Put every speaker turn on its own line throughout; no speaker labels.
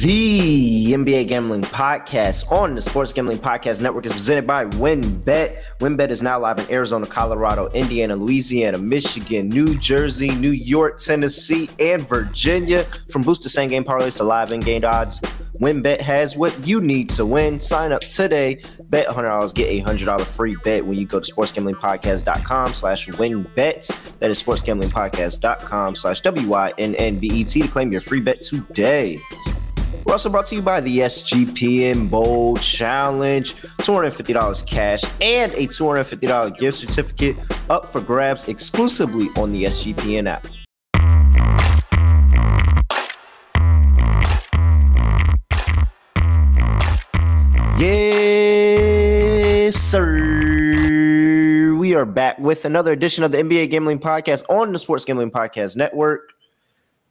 The NBA Gambling Podcast on the Sports Gambling Podcast Network is presented by WynnBET. WynnBET is now live in Arizona, Colorado, Indiana, Louisiana, Michigan, New Jersey, New York, Tennessee, and Virginia. From boosted same game parlays to live in game odds, WynnBET has what you need to win. Sign up today. Bet $100, get a $100 free bet when you go to sportsgamblingpodcast.com slash wynnbet. That is sportsgamblingpodcast.com slash W-Y-N-N-B-E-T to claim your free bet today. We're also brought to you by the SGPN Bowl Challenge. $250 cash and a $250 gift certificate up for grabs exclusively on the SGPN app. Yes, sir. We are back with another edition of the NBA Gambling Podcast on the Sports Gambling Podcast Network.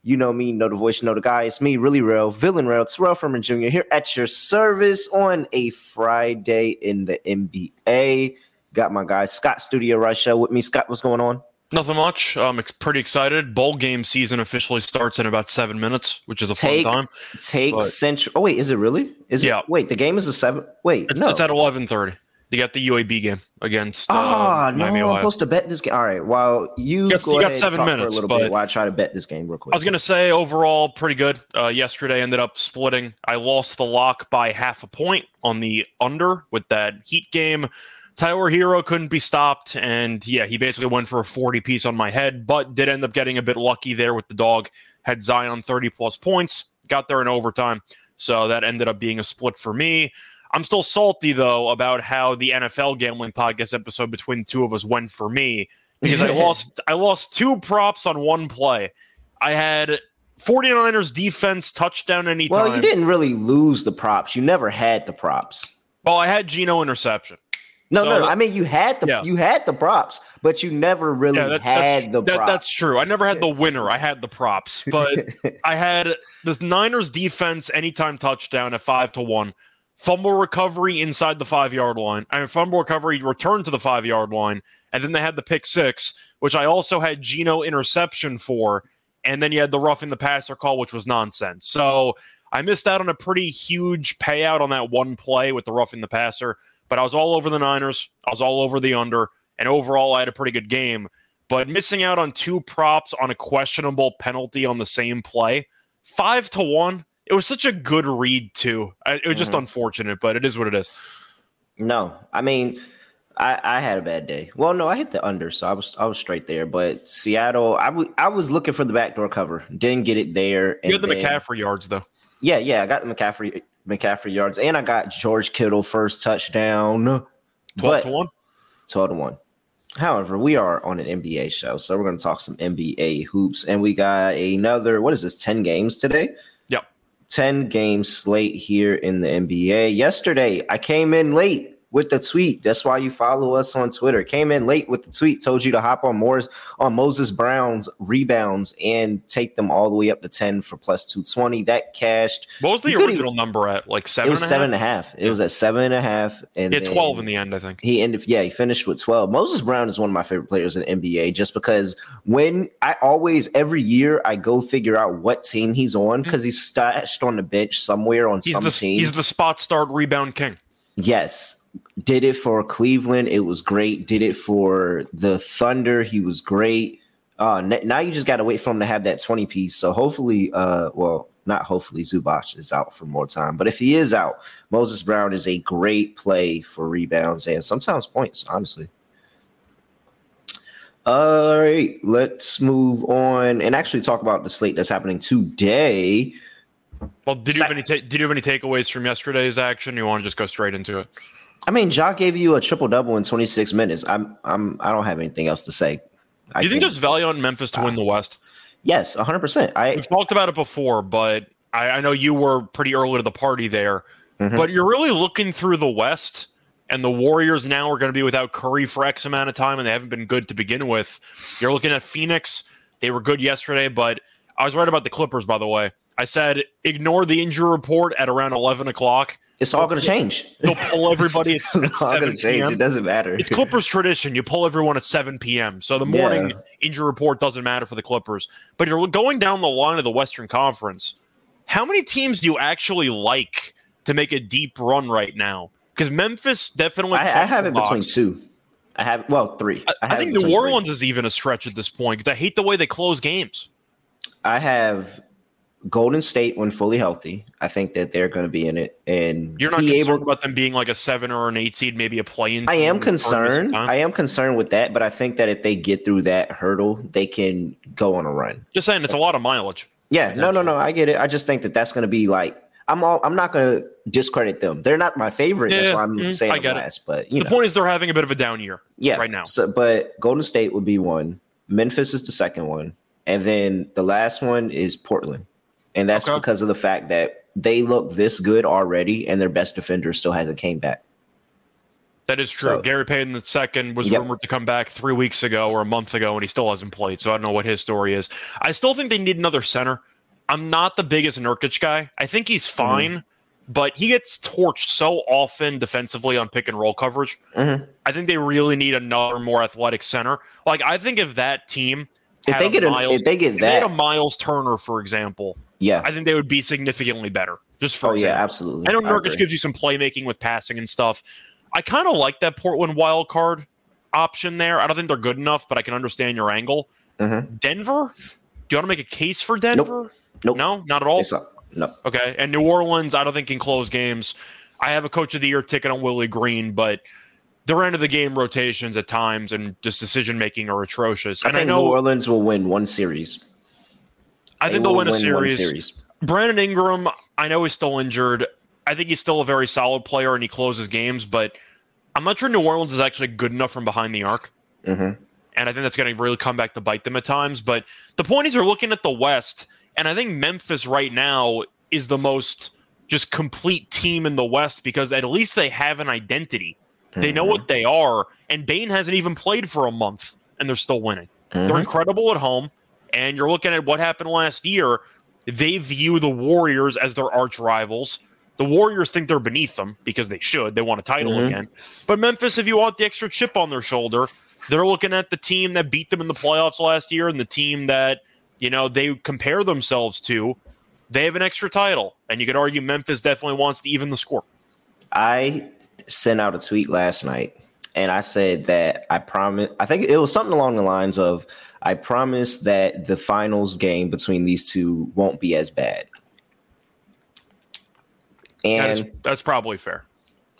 You know me, know the voice, know the guy. It's me, really real, villain real. It's Terrell Furman Jr. here at your service on a Friday in the NBA. Got my guy Scott Studio Russia with me. Scott, what's going on?
Nothing much. I'm ex- pretty excited. Bowl game season officially starts in about seven minutes, which is a
Take
fun time.
take
But-
Central. Oh wait, is it really? Is
Yeah.
it? Wait, the game is a seven. Wait,
It's,
no.
it's at 11:30. You got the UAB game against uh,
Ah, no,
Miami,
I'm supposed to bet this game. All right, well, you,
You got-
go
you got seven
talk for
minutes,
a little
but-
bit while I try to bet this game real quick.
I was gonna say overall pretty good. Uh, yesterday ended up splitting. I lost the lock by half a point on the under with that Heat game. Tyler Herro couldn't be stopped, and yeah, he basically went for a 40 piece on my head, but did end up getting a bit lucky there with the dog. Had Zion 30 plus points, got there in overtime, so that ended up being a split for me. I'm still salty though about how the NFL gambling podcast episode between the two of us went for me because I lost I lost two props on one play. I had 49ers defense touchdown anytime.
well, you didn't really lose the props. You never had the props.
Well, I had Geno interception.
No,
So-
no, no. I mean, you had the
Yeah.
you had the props, but you never really
Yeah, that,
had the
that-
props.
that's true. I never had the winner. I had the props, but I had this Niners defense anytime touchdown at five to one, fumble recovery inside the five yard line, I and mean, fumble recovery return to the five yard line, and then they had the pick six, which I also had Geno interception for, and then you had the rough in the passer call, which was nonsense. So I missed out on a pretty huge payout on that one play with the rough in the passer, but I was all over the Niners. I was all over the under, and overall I had a pretty good game but missing out on two props on a questionable penalty on the same play, five to one. It was such a good read too. I- It was just
Mhm.
unfortunate, but it is what it is.
no. I mean, I, I had a bad day. Well, no, I hit the under, so I was I was straight there. But Seattle, I wa- I was looking for the backdoor cover, didn't get it there.
You had the
then-
McCaffrey yards though.
Yeah, yeah, I got the McCaffrey McCaffrey yards, and I got George Kittle first touchdown.
Twelve
But-
to one.
12 to 1. However, we are on an NBA show, so we're going to talk some NBA hoops. And we got another, what is this, 10 games today?
Yep.
10 game slate here in the NBA. Yesterday, I came in late with the tweet. That's why you follow us on Twitter. Came in late with the tweet, told you to hop on more on Moses Brown's rebounds and take them all the way up to 10 for plus 220. That cashed.
What was the original number at? Like seven.
it was
and
seven and a half. It was at seven and a half. And
He had
then-
twelve in the end, I think.
he ended, yeah, he finished with 12. Moses Brown is one of my favorite players in the NBA just because when I always, every year, I go figure out what team he's on because he's stashed on the bench somewhere on
Mm-hmm. He's
some
the
team.
he's the spot start rebound king.
yes. Did it for Cleveland. It was great. Did it for the Thunder. He was great. Uh, now you just got to wait for him to have that 20 piece. So hopefully, uh, well, not hopefully, Zubac is out for more time. But if he is out, Moses Brown is a great play for rebounds and sometimes points, honestly. All right, let's move on and actually talk about the slate that's happening today.
Well, did you have any ta- did you have any takeaways from yesterday's action? You want to just go straight into it?
I mean, Ja gave you a triple double in 26 minutes. I'm, I'm, I don't have anything else to say. I
Do you think
can-
there's value on Memphis to win the West?
Yes, 100. percent I
We've talked about it before, but I, I know you were pretty early to the party there.
Mhm.
But you're really looking through the West, and the Warriors now are going to be without Curry for X amount of time, and they haven't been good to begin with. You're looking at Phoenix; they were good yesterday, but I was right about the Clippers, by the way. I said ignore the injury report at around 11 o'clock.
it's all going to change.
They'll pull everybody at,
it's all
7
going to change.
p.m.
It doesn't matter.
It's Clippers tradition. You pull everyone at 7 p.m. So the morning
Yeah.
injury report doesn't matter for the Clippers. But you're going down the line of the Western Conference. how many teams do you actually like to make a deep run right now? Because Memphis definitely.
I, I have it between two. I have well three.
I, I, I think New Orleans three. is even a stretch at this point because I hate the way they close games.
I have Golden State when fully healthy. I think that they're going to be in it, and
you're not concerned able, about them being like a seven or an eight seed, maybe a play-in.
I am concerned. I am concerned with that, but I think that if they get through that hurdle, they can go on a run.
Just saying, it's a lot of mileage.
Yeah, no, no, no. I get it. I just think that that's going to be like I'm all. I'm not going to discredit them. They're not my favorite. Yeah, that's why I'm mm, saying I get last. It. But
the know. point is, they're having a bit of a down year. Yeah, right now.
So, but Golden State would be one. Memphis is the second one, and then the last one is Portland, and that's okay. because of the fact that they look this good already, and their best defender still hasn't came back.
That is true. So, Gary Payton the second was yep. rumored to come back three weeks ago or a month ago, and he still hasn't played. So I don't know what his story is. I still think they need another center. I'm not the biggest Nurkic guy. I think he's mm-hmm. fine, mm-hmm. but he gets torched so often defensively on pick and roll coverage. Mm-hmm. I think they really need another more athletic center. Like I think if that team
if they get Miles, a, if they get if that
they a Miles Turner, for example,
yeah,
I think they would be significantly better. Just for
oh
example.
yeah, absolutely.
I know Nurkic gives you some playmaking with passing and stuff. I kind of like that Portland wild card option there. I don't think they're good enough, but I can understand your angle. Mm-hmm. Denver, do you want to make a case for Denver?
Nope. Nope.
No, not at all.
No.
Okay. And New Orleans, I don't think can close games. I have a coach of the year ticket on Willie Green, but their end of the game rotations at times and just decision making are atrocious.
I
and
think I know New Orleans will win one series.
I they think they'll win a series. series. Brandon Ingram, I know he's still injured. I think he's still a very solid player and he closes games, but I'm not sure New Orleans is actually good enough from behind the arc. Mm-hmm. And I think that's going to really come back to bite them at times. But the point is, you're looking at the West and I think Memphis right now is the most just complete team in the West because at least they have an identity. Mm-hmm. They know what mm-hmm. they are. And Bain hasn't even played for a month and they're still winning. Mm-hmm. They're incredible at home. And you're looking at what happened last year. They view the Warriors as their arch rivals. The Warriors think they're beneath them because they should. They want a title mm-hmm. again. But Memphis, if you want the extra chip on their shoulder, they're looking at the team that beat them in the playoffs last year and the team that you know, they compare themselves to, they have an extra title. And you could argue Memphis definitely wants to even the score.
I sent out a tweet last night and I said that I promise, I think it was something along the lines of, I promise that the finals game between these two won't be as bad.
And that is, that's probably fair.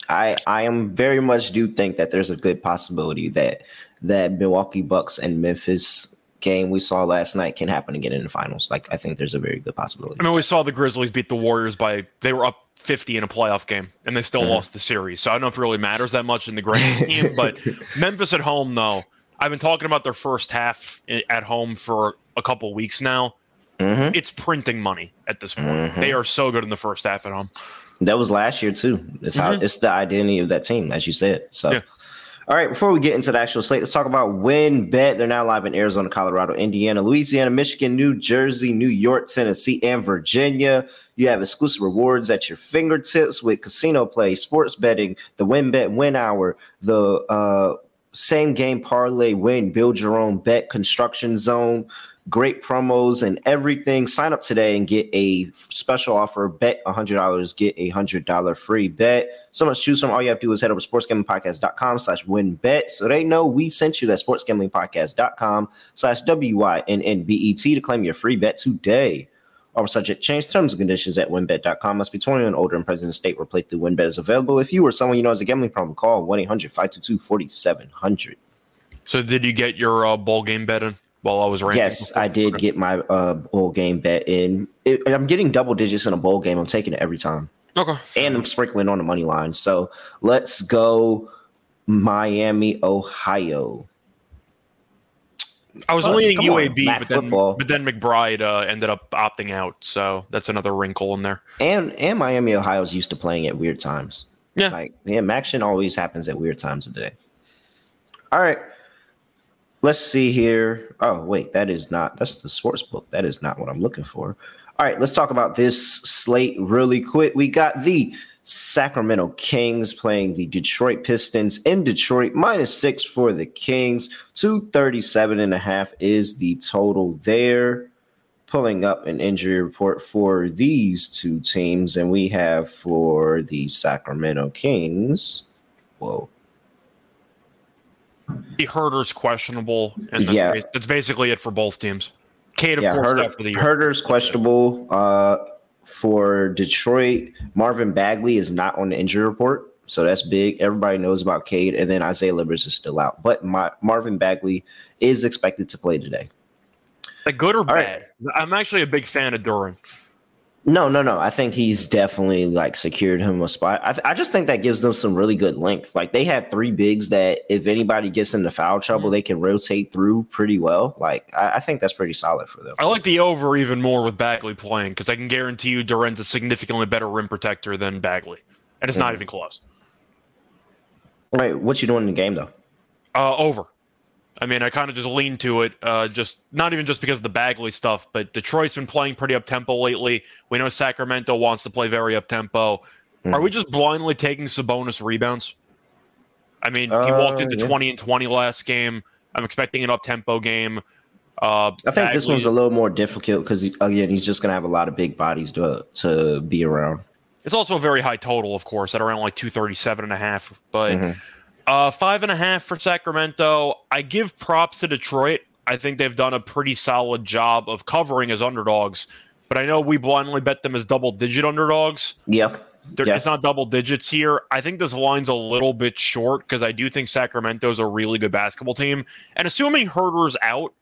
I I am very much do think that there's a good possibility that that Milwaukee Bucks and Memphis game we saw last night can happen again in the finals. Like I think there's a very good possibility.
I mean, we saw the Grizzlies beat the Warriors by they were up 50 in a playoff game and they still mm-hmm. lost the series. So I don't know if it really matters that much in the grand scheme, but Memphis at home though, I've been talking about their first half at home for a couple weeks now. Mm-hmm. It's printing money at this point. Mm-hmm. They are so good in the first half at home.
That was last year too. It's mm-hmm. it's the identity of that team, as you said. So yeah. All right, before we get into the actual slate, let's talk about WynnBET. They're now live in Arizona, Colorado, Indiana, Louisiana, Michigan, New Jersey, New York, Tennessee, and Virginia. You have exclusive rewards at your fingertips with casino play, sports betting, the WynnBET Win Hour, the uh, same game parlay win, build your own bet construction zone great promos and everything. Sign up today and get a special offer. Bet $100, get a $100 free bet. So much choose from. All you have to do is head over to sportsgamblingpodcast.com slash win bet. So they know we sent you that sportsgamblingpodcast.com slash W-Y-N-N-B-E-T to claim your free bet today. Our subject change terms and conditions at wynnbet.com. Must be 21 and older and present in state where play through WynnBET is available. If you or someone you know has a gambling problem, call 1 800 522 4700.
So, did you get your uh, bowl game bet in? while I was ranking?
Yes, I did get my uh, bowl game bet in. It, I'm getting double digits in a bowl game. I'm taking it every time.
Okay.
And I'm sprinkling on the money line. So let's go Miami, Ohio.
I was oh, leaning UAB, on, but then but then McBride uh, ended up opting out, so that's another wrinkle in there.
And and Miami, Ohio's used to playing at weird times.
Yeah,
like yeah, action always happens at weird times of the day. All right, Let's see here. Oh, wait, that is not that's the sports book. That is not what I'm looking for. All right, let's talk about this slate really quick. We got the Sacramento Kings playing the Detroit Pistons in Detroit, minus six for the Kings. 237 and a half is the total there. pulling up an injury report for these two teams, and we have for the Sacramento Kings. Whoa.
The Huerter's questionable, and that's,
Yeah.
that's basically it for both teams. Cade, of
Yeah,
course,
Huerter,
out for the year.
Huerter's questionable. Uh, for Detroit, Marvin Bagley is not on the injury report, so that's big. Everybody knows about Cade, and then Isaiah Livers is still out, but my, Marvin Bagley is expected to play today.
Like good or
right.
bad? I'm actually a big fan of Duren.
No, no, no. I think he's definitely like secured him a spot. I, th- I just think that gives them some really good length. Like they have three bigs that if anybody gets into foul trouble, they can rotate through pretty well. Like I, I think that's pretty solid for them.
I like the over even more with Bagley playing because I can guarantee you Duren's a significantly better rim protector than Bagley, and it's not
Mhm.
even close.
Right, what you doing in the game though?
Uh, over. I mean, I kind of just lean to it, uh, just not even just because of the Bagley stuff, but Detroit's been playing pretty up tempo lately. We know Sacramento wants to play very up tempo. Are we just blindly taking Sabonis rebounds? I mean, he walked
Uh,
into
yeah.
20 and 20 last game. I'm expecting an up tempo game. Uh,
I think this
Bagley-
one's a little more difficult because again, he's just gonna have a lot of big bodies to to be around.
It's also a very high total, of course, at around like 237 and a half. But
Mhm.
Uh, five and a half for Sacramento. I give props to Detroit. I think they've done a pretty solid job of covering as underdogs. But I know we blindly bet them as double digit underdogs.
Yeah,
They're,
Yeah.
It's not double digits here. I think this line's a little bit short because I do think Sacramento's a really good basketball team. And assuming Huerter's out,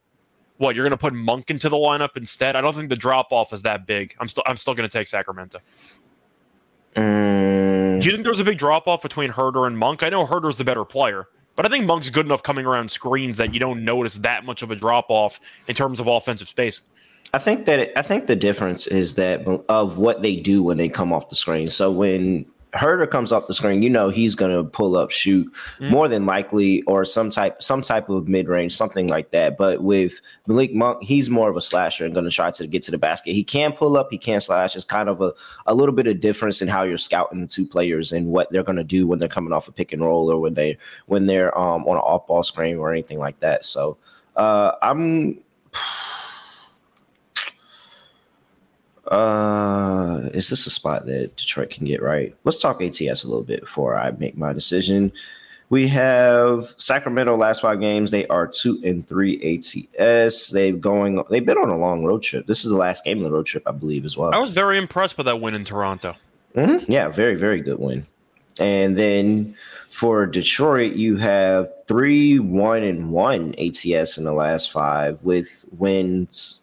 what you're going to put Monk into the lineup instead? I don't think the drop off is that big. I'm still I'm still going to take Sacramento.
Mm,
Do you think there's a big drop off between Huerter and Monk? I know Huerter's the better player, but I think Monk's good enough coming around screens that you don't notice that much of a drop off in terms of offensive space.
I think that it, I think the difference is that of what they do when they come off the screen. So when Huerter comes off the screen, you know he's going to pull up, shoot
Mhm.
more than likely, or some type some type of mid range, something like that. But with Malik Monk, he's more of a slasher and going to try to get to the basket. He can pull up, he can slash. It's kind of a a little bit of difference in how you're scouting the two players and what they're going to do when they're coming off a pick and roll or when they when they're um on an off ball screen or anything like that. So uh, I'm. Uh, is this a spot that Detroit can get right? Let's talk ATS a little bit before I make my decision. We have Sacramento last five games. They are two and three ATS. They've going. They've been on a long road trip. This is the last game of the road trip, I believe, as well.
I was very impressed with that win in Toronto.
Mhm. Yeah, very, very good win. And then for Detroit, you have three, one, and one ATS in the last five with wins.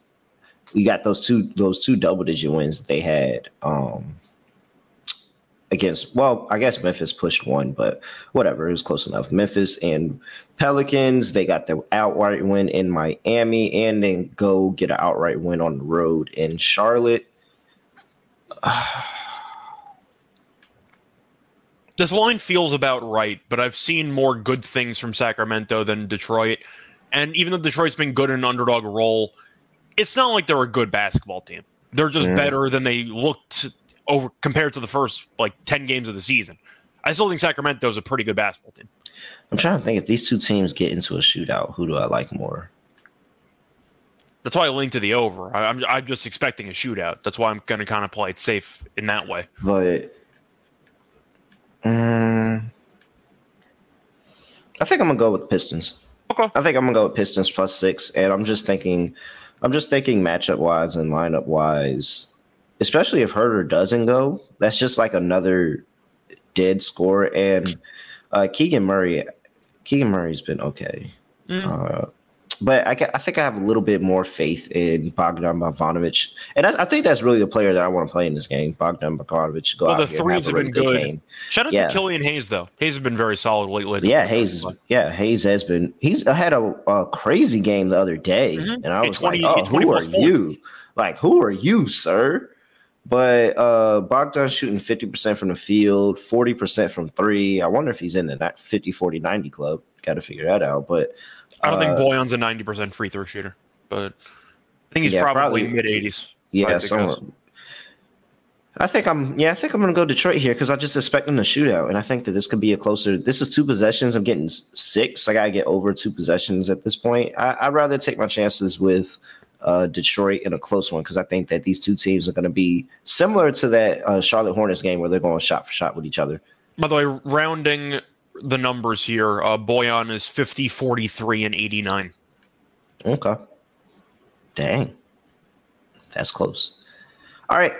You got those two, those two double digit wins they had um, against. Well, I guess Memphis pushed one, but whatever, it was close enough. Memphis and Pelicans, they got the outright win in Miami, and then go get an outright win on the road in Charlotte.
This line feels about right, but I've seen more good things from Sacramento than Detroit. And even though Detroit's been good in an underdog role, it's not like they're a good basketball team. They're just
Yeah.
better than they looked over compared to the first like 10 games of the season. I still think Sacramento's a pretty good basketball team.
I'm trying to think if these two teams get into a shootout, who do I like more?
That's why I linked to the over. I, I'm, I'm just expecting a shootout. That's why I'm going to kind of play it safe in that way.
But um, I think I'm gonna go with Pistons.
Okay.
I think I'm gonna go with Pistons plus six, and I'm just thinking, I'm just thinking matchup wise and lineup wise, especially if Huerter doesn't go, that's just like another dead score. And uh, Keegan Murray, Keegan Murray's been okay.
Mm.
Uh, but I, I think I have a little bit more faith in Bogdan Bogdanovic, and that's, I think that's really the player that I want to play in this game. Bogdan Bogdanovic. Go
Well,
out
the threes
have really
been good.
game.
Shout out
Yeah.
to Killian Hayes, though. Hayes has been very solid lately.
Yeah, Hayes is. Yeah, Hayes has been. He's had a, a crazy game the other day,
Mhm.
and I was
20
like, "Oh, who are
four."
you? Like, who are you, sir?" But uh Bogdan's shooting 50% from the field, 40% from three. I wonder if he's in the not 50, 40, 90 club. Got to figure that out. But
I don't think
uh,
Boyan's a 90% free throw shooter, but I think he's
Yeah,
probably,
probably.
mid 80s.
Yeah,
I think
somewhere. I think I'm. Yeah, I think I'm going to go Detroit here because I just expect them to shoot out, and I think that this could be a closer. This is two possessions. I'm getting six. I got to get over two possessions at this point. I, I'd rather take my chances with uh, Detroit in a close one because I think that these two teams are going to be similar to that uh, Charlotte Hornets game where they're going shot for shot with each other.
By the way, rounding the numbers here, uh, Bojan is 50, 43, and 89.
Okay. Dang. That's close. All right.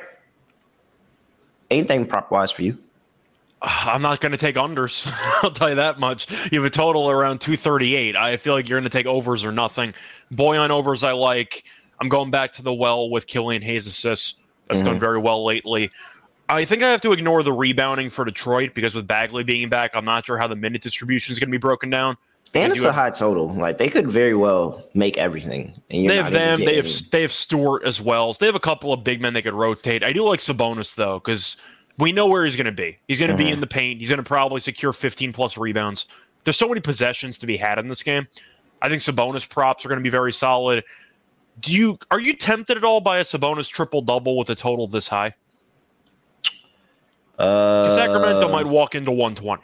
Anything prop wise for you?
I'm not going to take unders. I'll tell you that much. You have a total around 238. I feel like you're going to take overs or nothing. Bojan overs, I like. I'm going back to the well with Killian Hayes assists. That's mm-hmm. done very well lately. I think I have to ignore the rebounding for Detroit because with Bagley being back, I'm not sure how the minute distribution is going to be broken down.
And it's a have, high total. Like they could very well make everything.
they have them. They have any. they have Stewart as well. So they have a couple of big men they could rotate. I do like Sabonis though because we know where he's going to be. He's going to mm-hmm. be in the paint. He's going to probably secure 15 plus rebounds. There's so many possessions to be had in this game. I think Sabonis props are going to be very solid. Do you are you tempted at all by a Sabonis triple double with a total this high?
Uh,
Sacramento might walk into 120.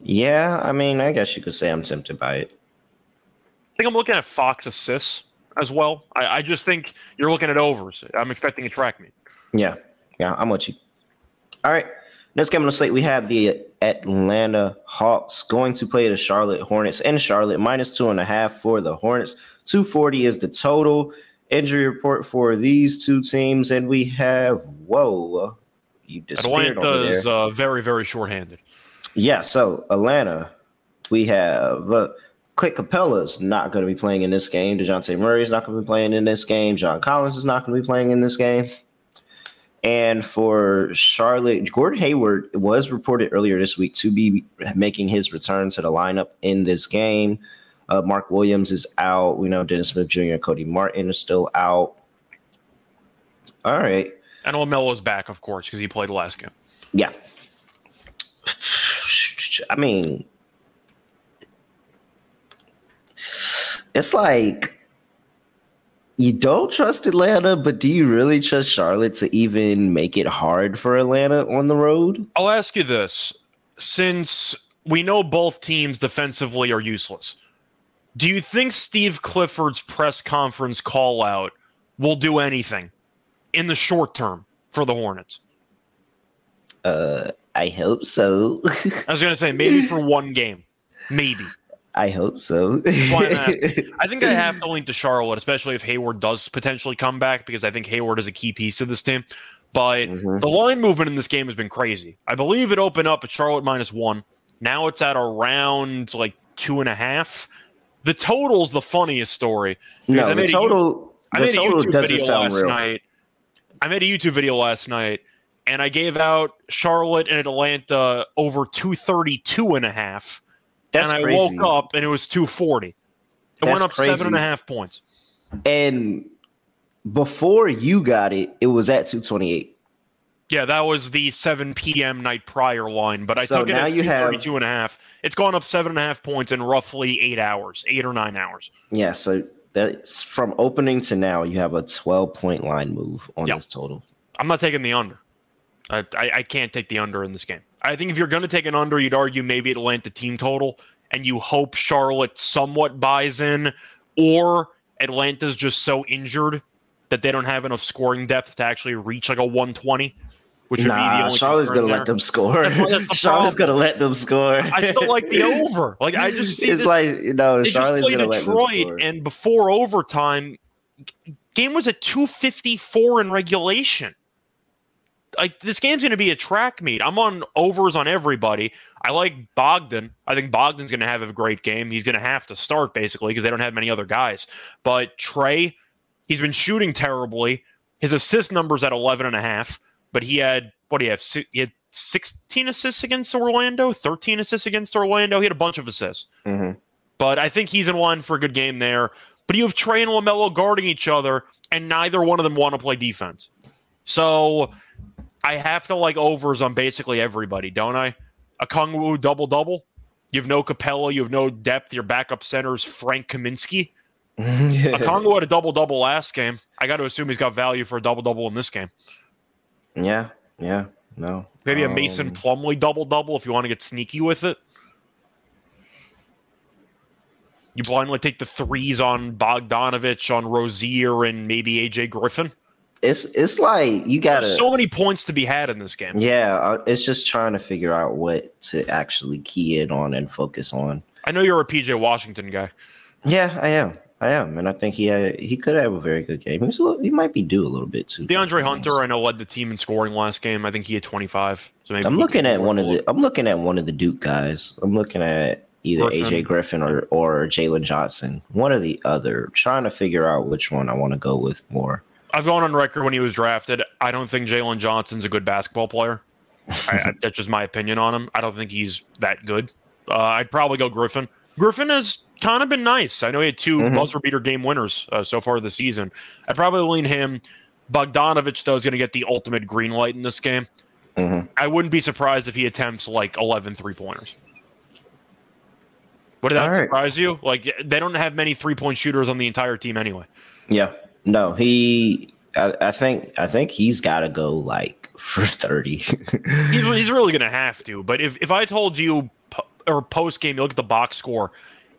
Yeah, I mean, I guess you could say I'm tempted by it.
I think I'm looking at Fox assists as well. I, I just think you're looking at overs. I'm expecting a track meet.
Yeah, yeah, I'm with you. All right. Next game on the slate, we have the Atlanta Hawks going to play the Charlotte Hornets in Charlotte, minus two and a half for the Hornets. 240 is the total injury report for these two teams. And we have, whoa, you disappeared
Atlanta's uh, very, very shorthanded.
Yeah, so Atlanta, we have uh, Clint Capela's not going to be playing in this game. DeJounte Murray is not going to be playing in this game. John Collins is not going to be playing in this game. And for Charlotte, Gordon Hayward was reported earlier this week to be making his return to the lineup in this game. Uh, Mark Williams is out. We know Dennis Smith Jr. and Cody Martin is still out. All right.
And LaMelo's back, of course, because he played last game.
Yeah. I mean, it's like you don't trust Atlanta, but do you really trust Charlotte to even make it hard for Atlanta on the road?
I'll ask you this. Since we know both teams defensively are useless, do you think Steve Clifford's press conference call out will do anything in the short term for the Hornets?
Uh, I hope so.
I was going to say maybe for one game. Maybe.
I hope so.
I think I have to lean to Charlotte, especially if Hayward does potentially come back, because I think Hayward is a key piece of this team. But mm-hmm. the line movement in this game has been crazy. I believe it opened up at Charlotte minus one. Now it's at around like two and a half. The total's the funniest story.
No, the total. A, I made a YouTube video last real.
night. I made a YouTube video last night and I gave out Charlotte and Atlanta over 232 and a half that's and I crazy. woke up and it was 240. It That's went up crazy. seven and a half points.
And before you got it, it was at 228.
Yeah, that was the 7 p.m. night prior line, but I so took it now at you have, and a half. It's gone up seven and a half points in roughly eight hours, eight or nine hours.
Yeah, so that's from opening to now, you have a 12 point line move on yep. this total.
I'm not taking the under. I, I, I can't take the under in this game. I think if you're going to take an under, you'd argue maybe Atlanta team total, and you hope Charlotte somewhat buys in, or Atlanta's just so injured that they don't have enough scoring depth to actually reach like a 120. Which would nah, be the only
Charlotte's gonna
there.
let them score. That's, that's Charlotte's gonna let them score.
I still like the over. Like I just see
it's this, like you know Charlotte's gonna Detroit, let them score.
and before overtime, game was at 254 in regulation like this game's going to be a track meet. I'm on overs on everybody. I like Bogdan. I think Bogdan's going to have a great game. He's going to have to start basically because they don't have many other guys. But Trey, he's been shooting terribly. His assist numbers at 11 and a half, but he had what do you have? He had 16 assists against Orlando, 13 assists against Orlando. He had a bunch of assists.
Mm-hmm.
But I think he's in line for a good game there. But you have Trey and LaMelo guarding each other, and neither one of them want to play defense. So I have to like overs on basically everybody, don't I? A Okongwu double double. You have no Capela. You have no depth. Your backup center is Frank Kaminsky. A Okongwu had a double double last game. I got to assume he's got value for a double double in this game.
Yeah, yeah, no.
Maybe a Mason um, Plumlee double double if you want to get sneaky with it. You blindly take the threes on Bogdanovich, on Rozier, and maybe AJ Griffin.
It's it's like you got
so many points to be had in this game.
Yeah, uh, it's just trying to figure out what to actually key in on and focus on.
I know you're a PJ Washington guy.
Yeah, I am. I am, and I think he had, he could have a very good game. He's little, he might be due a little bit too.
DeAndre Hunter, I know, led the team in scoring last game. I think he had 25.
So maybe I'm looking at one of the. I'm looking at one of the Duke guys. I'm looking at either Griffin. AJ Griffin or or Jalen Johnson, one or the other. Trying to figure out which one I want to go with more.
I've gone on record when he was drafted. I don't think Jalen Johnson's a good basketball player. I, that's just my opinion on him. I don't think he's that good. Uh, I'd probably go Griffin. Griffin has kind of been nice. I know he had 2 mm-hmm. buzzer beater game winners uh, so far this season. I'd probably lean him. Bogdanovich, though, is going to get the ultimate green light in this game. Mm-hmm. I wouldn't be surprised if he attempts like 11 three pointers. Would that right. surprise you? Like they don't have many three point shooters on the entire team anyway.
Yeah, no, he. I, I think I think he's got to go like for thirty. he's,
he's really gonna have to. But if if I told you or post game, you look at the box score,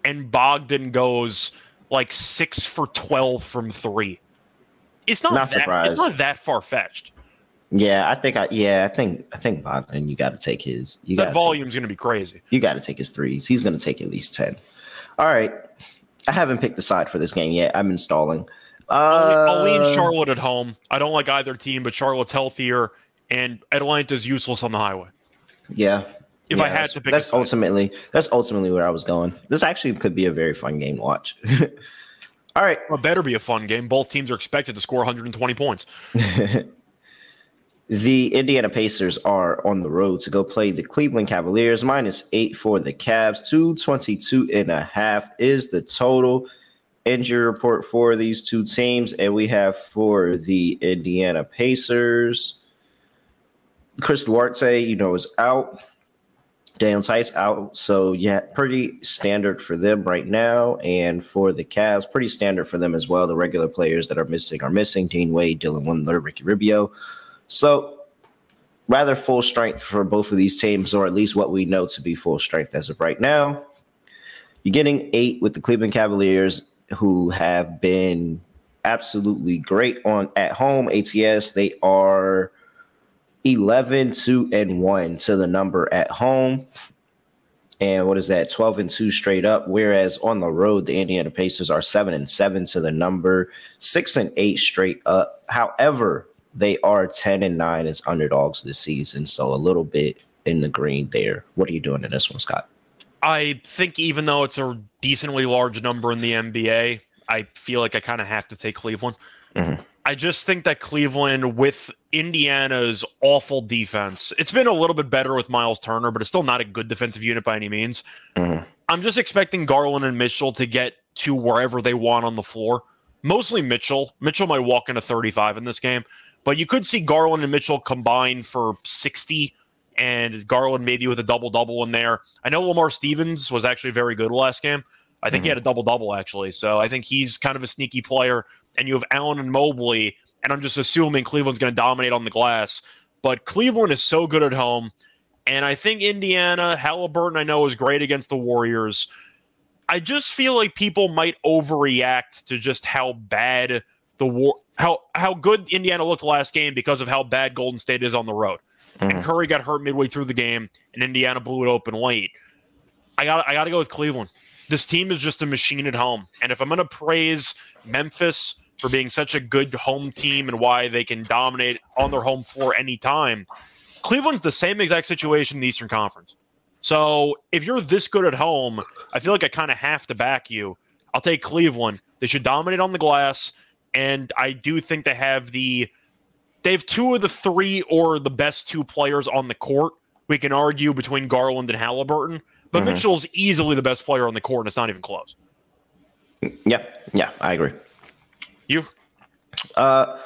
and Bogdan goes like six for twelve from three. It's not, not that, surprised. It's not that far fetched.
Yeah, I think I yeah, I think I think Bogdan, you got to take his. You
that volume's going to be crazy.
You got to take his threes. He's going to take at least ten. All right, I haven't picked the side for this game yet. I'm installing.
Uh, I'll, lean Charlotte at home. I don't like either team, but Charlotte's healthier, and Atlanta's useless on the highway.
Yeah.
If
yeah,
I had to pick,
that's ultimately that's ultimately where I was going. This actually could be a very fun game to watch. All right,
well, better be a fun game. Both teams are expected to score 120 points.
the Indiana Pacers are on the road to go play the Cleveland Cavaliers. Minus eight for the Cavs. 222 and a half is the total injury report for these two teams. And we have for the Indiana Pacers, Chris Duarte, you know, is out. Daniel Theis out. So, yeah, pretty standard for them right now. And for the Cavs, pretty standard for them as well. The regular players that are missing are missing Dean Wade, Dylan Windler, Ricky Rubio. So, rather full strength for both of these teams, or at least what we know to be full strength as of right now. You're getting eight with the Cleveland Cavaliers who have been absolutely great on at home ATS. They are 11 2 and 1 to the number at home. And what is that? 12 and 2 straight up. Whereas on the road, the Indiana Pacers are 7 and 7 to the number, 6 and 8 straight up. However, they are 10 and 9 as underdogs this season. So a little bit in the green there. What are you doing in this one, Scott?
I think even though it's a decently large number in the NBA, I feel like I kind of have to take Cleveland. Mm-hmm. I just think that Cleveland, with Indiana's awful defense, it's been a little bit better with Miles Turner, but it's still not a good defensive unit by any means. Mm-hmm. I'm just expecting Garland and Mitchell to get to wherever they want on the floor. Mostly Mitchell. Mitchell might walk into 35 in this game, but you could see Garland and Mitchell combine for 60 and Garland maybe with a double double in there. I know Lamar Stevens was actually very good last game. I think mm-hmm. he had a double double actually. So I think he's kind of a sneaky player. And you have Allen and Mobley, and I'm just assuming Cleveland's going to dominate on the glass. But Cleveland is so good at home. And I think Indiana, Halliburton, I know, is great against the Warriors. I just feel like people might overreact to just how bad the war how how good Indiana looked last game because of how bad Golden State is on the road. Mm-hmm. And Curry got hurt midway through the game, and Indiana blew it open late. I got I got to go with Cleveland. This team is just a machine at home, and if I'm going to praise Memphis for being such a good home team and why they can dominate on their home floor anytime, Cleveland's the same exact situation in the Eastern Conference. So if you're this good at home, I feel like I kind of have to back you. I'll take Cleveland. They should dominate on the glass, and I do think they have the they have two of the three or the best two players on the court. We can argue between Garland and Halliburton, but mm-hmm. Mitchell's easily the best player on the court, and it's not even close.
Yeah, yeah, I agree.
You?
Uh,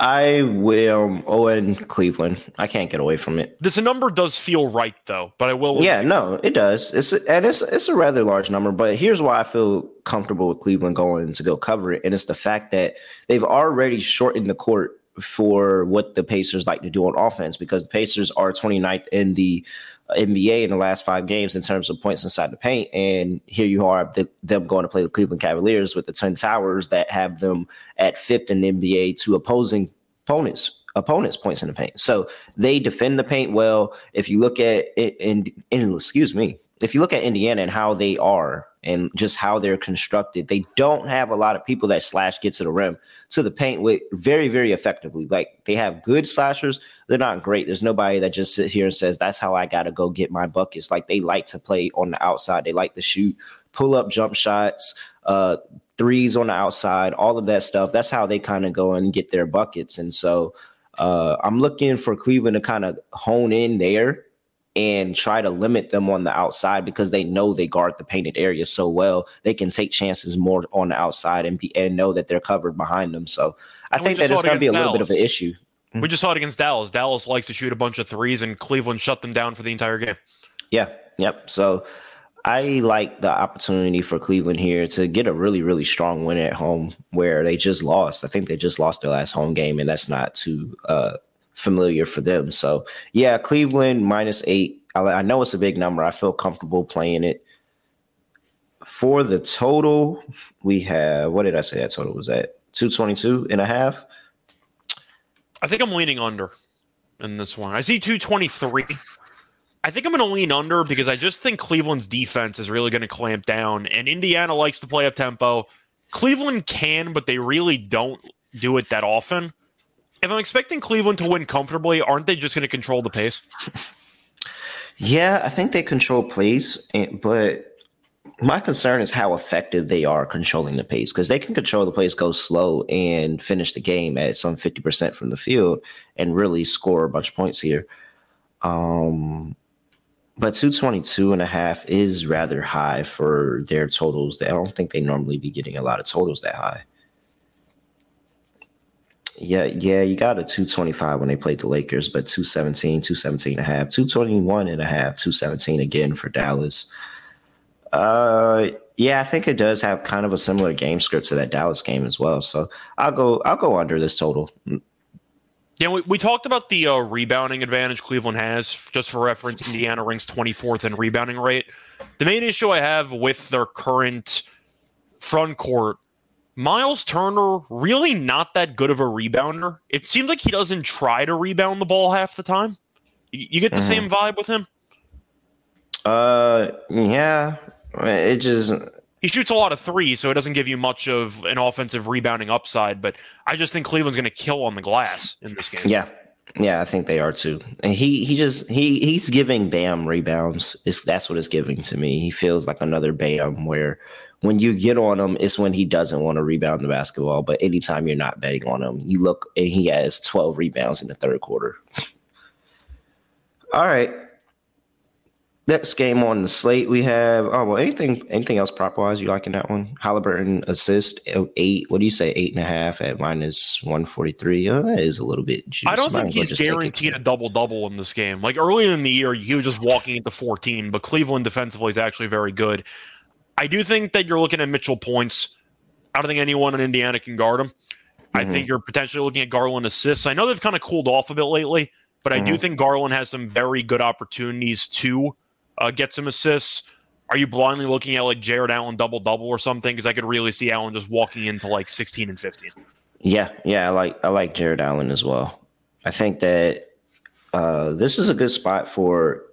I will Owen Cleveland. I can't get away from it.
This number does feel right though, but I will.
Yeah, no, it does. It's and it's it's a rather large number, but here's why I feel comfortable with Cleveland going to go cover it, and it's the fact that they've already shortened the court for what the Pacers like to do on offense because the Pacers are 29th in the NBA in the last five games in terms of points inside the paint. And here you are, the, them going to play the Cleveland Cavaliers with the Twin Towers that have them at fifth in the NBA to opposing opponents opponents points in the paint. So they defend the paint well. If you look at it in, in excuse me, if you look at Indiana and how they are and just how they're constructed, they don't have a lot of people that slash get to the rim to the paint with very, very effectively. Like they have good slashers, they're not great. There's nobody that just sits here and says, That's how I gotta go get my buckets. Like they like to play on the outside, they like to shoot, pull up jump shots, uh, threes on the outside, all of that stuff. That's how they kind of go and get their buckets. And so uh, I'm looking for Cleveland to kind of hone in there and try to limit them on the outside because they know they guard the painted area so well. They can take chances more on the outside and be and know that they're covered behind them. So I and think that it's going to be a little bit of an issue.
We just saw it against Dallas. Dallas likes to shoot a bunch of threes, and Cleveland shut them down for the entire game.
Yeah. Yep. So I like the opportunity for Cleveland here to get a really, really strong win at home where they just lost. I think they just lost their last home game, and that's not too uh, familiar for them. So, yeah, Cleveland minus eight. I, I know it's a big number. I feel comfortable playing it. For the total, we have what did I say that total was at? 222 and a half.
I think I'm leaning under in this one. I see 223. I think I'm going to lean under because I just think Cleveland's defense is really going to clamp down, and Indiana likes to play up tempo. Cleveland can, but they really don't do it that often. If I'm expecting Cleveland to win comfortably, aren't they just going to control the pace?
Yeah, I think they control pace, but my concern is how effective they are controlling the pace because they can control the pace, go slow, and finish the game at some 50% from the field and really score a bunch of points here. Um, but 222 and a half is rather high for their totals. I don't think they normally be getting a lot of totals that high. Yeah, yeah, you got a 225 when they played the Lakers, but 217, 217 and a half, 221 and a half, 217 again for Dallas. Uh yeah, I think it does have kind of a similar game script to that Dallas game as well. So I'll go I'll go under this total.
Yeah, we, we talked about the uh, rebounding advantage Cleveland has. Just for reference, Indiana ranks 24th in rebounding rate. The main issue I have with their current front court, Miles Turner, really not that good of a rebounder. It seems like he doesn't try to rebound the ball half the time. You, you get the mm-hmm. same vibe with him?
Uh, yeah. It just
he shoots a lot of threes, so it doesn't give you much of an offensive rebounding upside. But I just think Cleveland's going to kill on the glass in this game.
Yeah, yeah, I think they are too. And he he just he he's giving Bam rebounds. It's that's what it's giving to me. He feels like another Bam where when you get on him, it's when he doesn't want to rebound the basketball. But anytime you're not betting on him, you look and he has 12 rebounds in the third quarter. All right. Next game on the slate, we have oh well anything anything else prop wise you like in that one? Halliburton assist oh, eight. What do you say? Eight and a half at minus one forty three. Oh, that is a little bit.
Juice. I don't Might think he's guaranteed a double double in this game. Like earlier in the year, he was just walking into fourteen, but Cleveland defensively is actually very good. I do think that you're looking at Mitchell points. I don't think anyone in Indiana can guard him. Mm-hmm. I think you're potentially looking at Garland assists. I know they've kind of cooled off a bit lately, but mm-hmm. I do mm-hmm. think Garland has some very good opportunities too uh, get some assists? Are you blindly looking at like Jarrett Allen double double or something? Because I could really see Allen just walking into like 16 and 15.
Yeah, yeah, I like I like Jarrett Allen as well. I think that uh, this is a good spot for.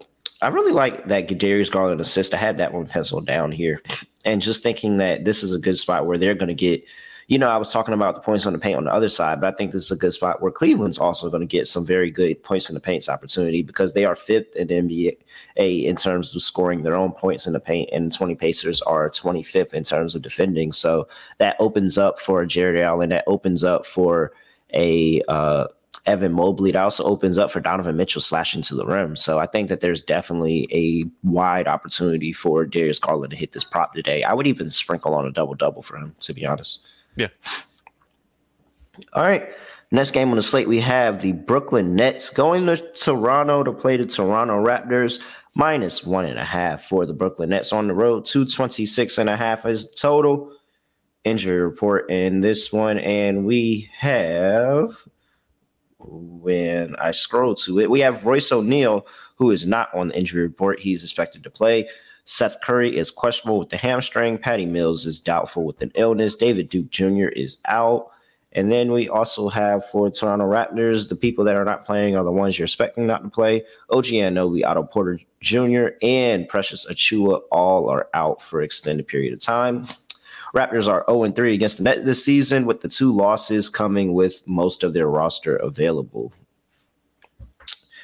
I really like that Darius Garland assist. I had that one penciled down here, and just thinking that this is a good spot where they're going to get you know, I was talking about the points on the paint on the other side, but I think this is a good spot where Cleveland's also going to get some very good points in the paints opportunity because they are fifth in NBA in terms of scoring their own points in the paint, and 20 Pacers are 25th in terms of defending. So that opens up for Jarrett Allen. That opens up for a uh, Evan Mobley. that also opens up for Donovan Mitchell slashing to the rim. So I think that there's definitely a wide opportunity for Darius Garland to hit this prop today. I would even sprinkle on a double double for him, to be honest.
Yeah.
All right. Next game on the slate, we have the Brooklyn Nets going to Toronto to play the Toronto Raptors. Minus one and a half for the Brooklyn Nets on the road. 226 and a half is total injury report in this one. And we have when I scroll to it. We have Royce O'Neale, who is not on the injury report. He's expected to play. Seth Curry is questionable with the hamstring. Patty Mills is doubtful with an illness. David Duke Jr. is out. And then we also have for Toronto Raptors, the people that are not playing are the ones you're expecting not to play. OG Anunoby, Otto Porter Jr., and Precious Achiuwa all are out for extended period of time. Raptors are 0 3 against the net this season, with the two losses coming with most of their roster available.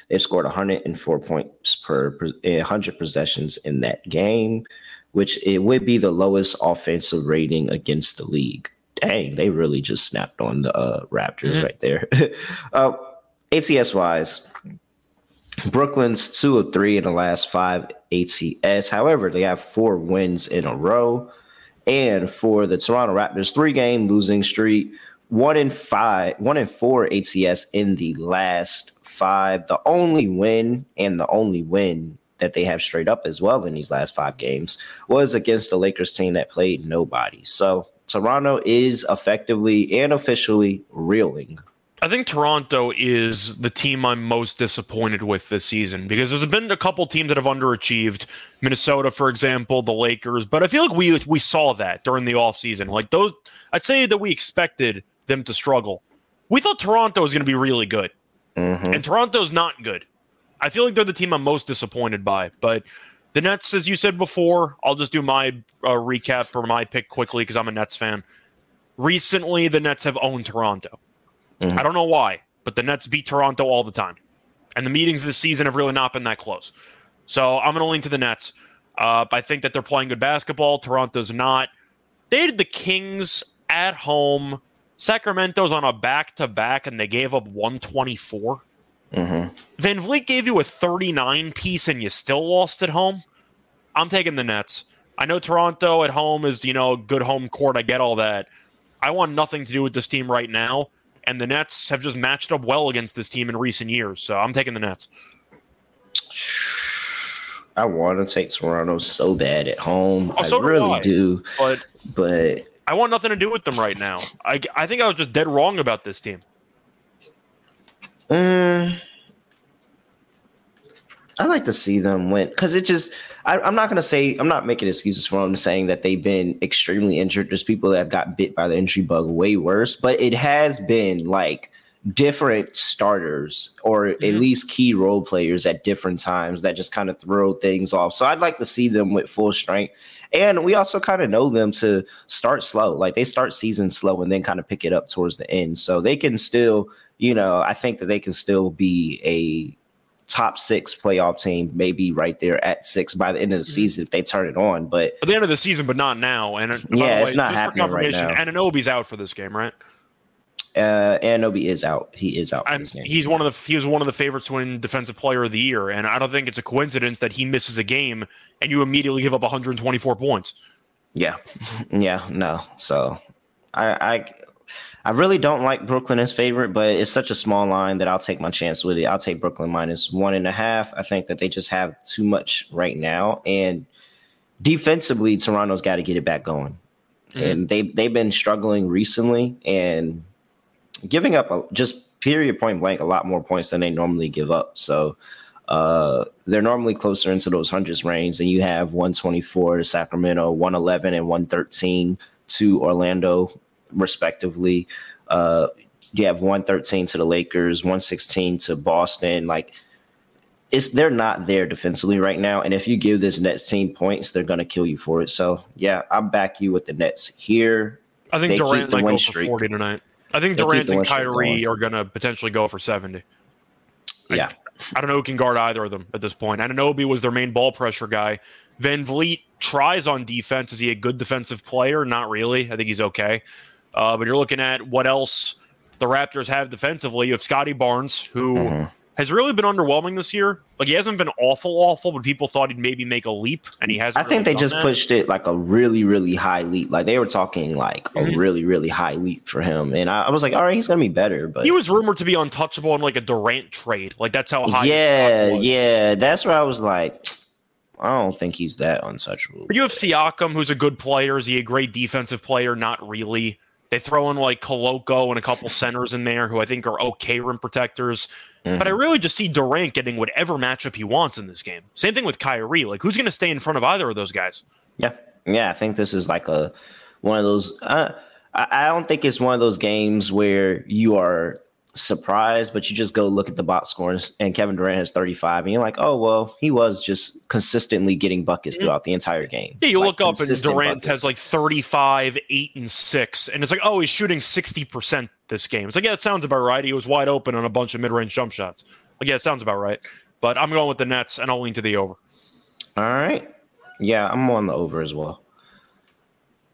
They've scored 104 points per 100 possessions in that game, which it would be the lowest offensive rating against the league. Dang, they really just snapped on the uh, Raptors mm-hmm. right there. uh, ATS wise, Brooklyn's two of three in the last five ATS. However, they have four wins in a row. And for the Toronto Raptors, three game losing streak, one in five, one in four ATS in the last five. The only win and the only win that they have straight up as well in these last five games was against the Lakers team that played nobody. So Toronto is effectively and officially reeling.
I think Toronto is the team I'm most disappointed with this season because there's been a couple teams that have underachieved. Minnesota, for example, the Lakers, but I feel like we we saw that during the offseason. Like those I'd say that we expected them to struggle. We thought Toronto was going to be really good. Mm-hmm. And Toronto's not good. I feel like they're the team I'm most disappointed by, but the Nets, as you said before, I'll just do my uh, recap for my pick quickly because I'm a Nets fan. Recently, the Nets have owned Toronto. Mm-hmm. I don't know why, but the Nets beat Toronto all the time. And the meetings this season have really not been that close. So I'm going to lean to the Nets. Uh, I think that they're playing good basketball. Toronto's not. They did the Kings at home. Sacramento's on a back to back, and they gave up 124. Mm-hmm. VanVleet gave you a 39 piece, and you still lost at home. I'm taking the Nets. I know Toronto at home is, you know, good home court. I get all that. I want nothing to do with this team right now and the Nets have just matched up well against this team in recent years. So I'm taking the Nets.
I want to take Toronto so bad at home.
Oh, so
I really
I.
do.
But
but
I want nothing to do with them right now. I, I think I was just dead wrong about this team.
Um, I like to see them win because it just. I, am not going to say I'm not making excuses for them saying that they've been extremely injured. There's people that have got bit by the injury bug way worse, but it has been like different starters or mm-hmm. at least key role players at different times that just kind of throw things off. So I'd like to see them with full strength. And we also kind of know them to start slow. Like they start season slow and then kind of pick it up towards the end. So they can still, you know, I think that they can still be a top six playoff team, maybe right there at six by the end of the mm-hmm. season if they turn it on. But
at the end of the season, but not now. And uh,
yeah, way, it's not happening right now.
Anunoby's out for this game, right?
Uh, Anunoby is out. He is out.
he's one of the he was one of the favorites to win Defensive Player of the Year, and I don't think it's a coincidence that he misses a game and you immediately give up 124 points.
Yeah, yeah, no. So I, I I really don't like Brooklyn as favorite, but it's such a small line that I'll take my chance with it. I'll take Brooklyn minus one and a half. I think that they just have too much right now. And defensively, Toronto's got to get it back going. Mm-hmm. And they they've been struggling recently and giving up a, just period point blank a lot more points than they normally give up. So uh, they're normally closer into those hundreds range, and you have 124 to Sacramento, 111 and 113 to Orlando respectively. Uh, you have 113 to the Lakers, 116 to Boston. Like, it's they're not there defensively right now. And if you give this Nets team points, they're gonna kill you for it. So yeah, I'll back you with the Nets here.
I think they Durant might go for 40 tonight. I think Durant and Kyrie are gonna potentially go for 70.
Yeah.
I, I, don't know who can guard either of them at this point. Anunoby was their main ball pressure guy. VanVleet tries on defense. Is he a good defensive player? Not really. I think he's okay. Uh, but you're looking at what else the Raptors have defensively. You have Scottie Barnes, who mm-hmm. has really been underwhelming this year. Like he hasn't been awful, awful, but people thought he'd maybe make a leap, and he hasn't.
I think
really
they just
that.
pushed it like a really, really high leap. Like they were talking like mm-hmm. a really, really high leap for him, and I, I, was like, all right, he's gonna be better. But
he was rumored to be untouchable in like a Durant trade. Like that's how high.
Yeah, yeah, that's where I was like. I don't think he's that untouchable.
But you have Siakam, who's a good player. Is he a great defensive player? Not really. They throw in like Koloko and a couple centers in there who I think are okay rim protectors. Mm-hmm. But I really just see Durant getting whatever matchup he wants in this game. Same thing with Kyrie. Like, who's going to stay in front of either of those guys?
Yeah, yeah. I think this is like a one of those. Uh, I don't think it's one of those games where you are surprised, but you just go look at the box scores and Kevin Durant has 35, and you're like, oh, well, he was just consistently getting buckets throughout the entire game.
Yeah, you
like,
look up and Durant buckets. has like 35, 8, and 6, and it's like, oh, he's shooting 60% this game. It's like, yeah, it sounds about right. He was wide open on a bunch of mid range jump shots. Like, yeah, it sounds about right. But I'm going with the Nets, and I'll lean to the over.
All right. Yeah, I'm on the over as well.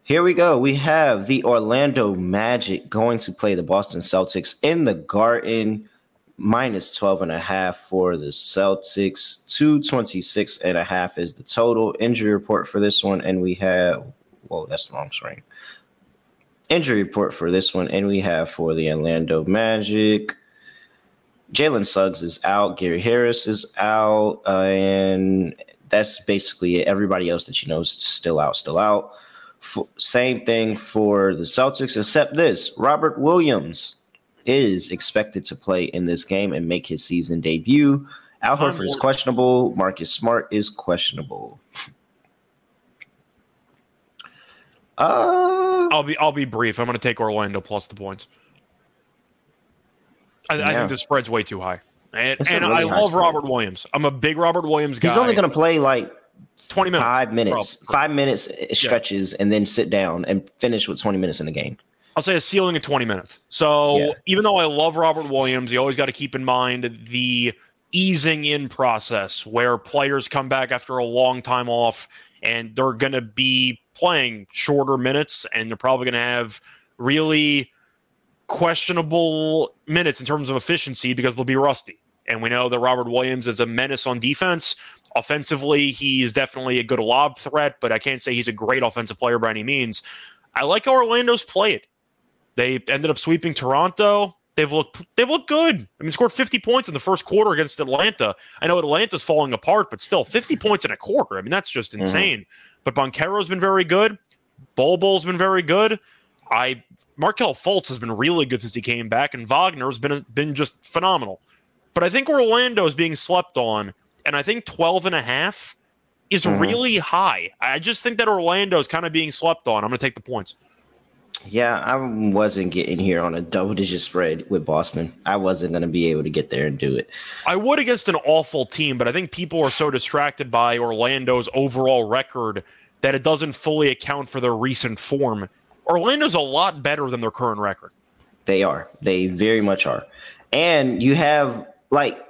Here we go. We have the Orlando Magic going to play the Boston Celtics in the Garden. Minus 12 and a half for the Celtics. 226 and a half is the total injury report for this one. And we have, whoa, that's wrong screen. Injury report for this one. And we have for the Orlando Magic. Jalen Suggs is out. Gary Harris is out. Uh, and that's basically it. Everybody else that you know is still out, still out same thing for the Celtics, except this Robert Williams is expected to play in this game and make his season debut. Al Horford is questionable. Marcus Smart is questionable.
Uh, I'll be I'll be brief. I'm going to take Orlando plus the points. I, yeah. I think the spread's way too high, and, and really I love spread. Robert Williams. I'm a big Robert Williams guy.
He's only going to play like
20 minutes.
Five minutes. Probably. Five minutes stretches yeah. and then sit down and finish with 20 minutes in the game.
I'll say a ceiling of 20 minutes. So yeah. even though I love Robert Williams, you always got to keep in mind the easing in process where players come back after a long time off and they're going to be playing shorter minutes and they're probably going to have really questionable minutes in terms of efficiency because they'll be rusty. And we know that Robert Williams is a menace on defense. Offensively, he's definitely a good lob threat, but I can't say he's a great offensive player by any means. I like how Orlando's played. They ended up sweeping Toronto. They've looked they've looked good. I mean, scored 50 points in the first quarter against Atlanta. I know Atlanta's falling apart, but still 50 points in a quarter. I mean, that's just mm-hmm. insane. Mm-hmm. But Banchero's been very good. Bol Bol's been very good. I Markelle Fultz has been really good since he came back, and Wagner's been been just phenomenal. But I think Orlando is being slept on and I think 12 and a half is mm-hmm. really high. I just think that Orlando is kind of being slept on. I'm going to take the points.
Yeah, I wasn't getting here on a double digit spread with Boston. I wasn't going to be able to get there and do it.
I would against an awful team, but I think people are so distracted by Orlando's overall record that it doesn't fully account for their recent form. Orlando's a lot better than their current record.
They are. They very much are. And you have like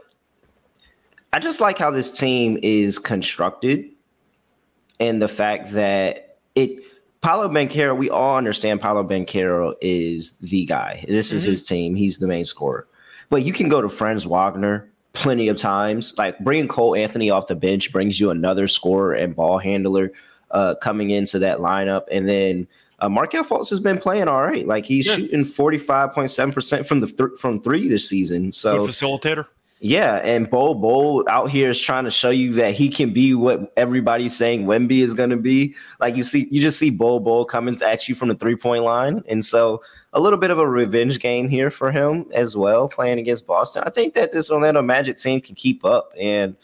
I just like how this team is constructed and the fact that it Paolo Banchero, we all understand Paolo Banchero is the guy. This is mm-hmm. his team. He's the main scorer. But you can go to Franz Wagner plenty of times. Like bringing Cole Anthony off the bench brings you another scorer and ball handler uh, coming into that lineup. And then uh, Markelle Fultz has been playing all right. Like he's yeah. shooting 45.7% from the th- from three this season. So
Good facilitator.
Yeah, and Bol Bol out here is trying to show you that he can be what everybody's saying Wemby is going to be. Like you see, you just see Bol Bol coming at you from the three point line, and so a little bit of a revenge game here for him as well, playing against Boston. I think that this Orlando Magic team can keep up, and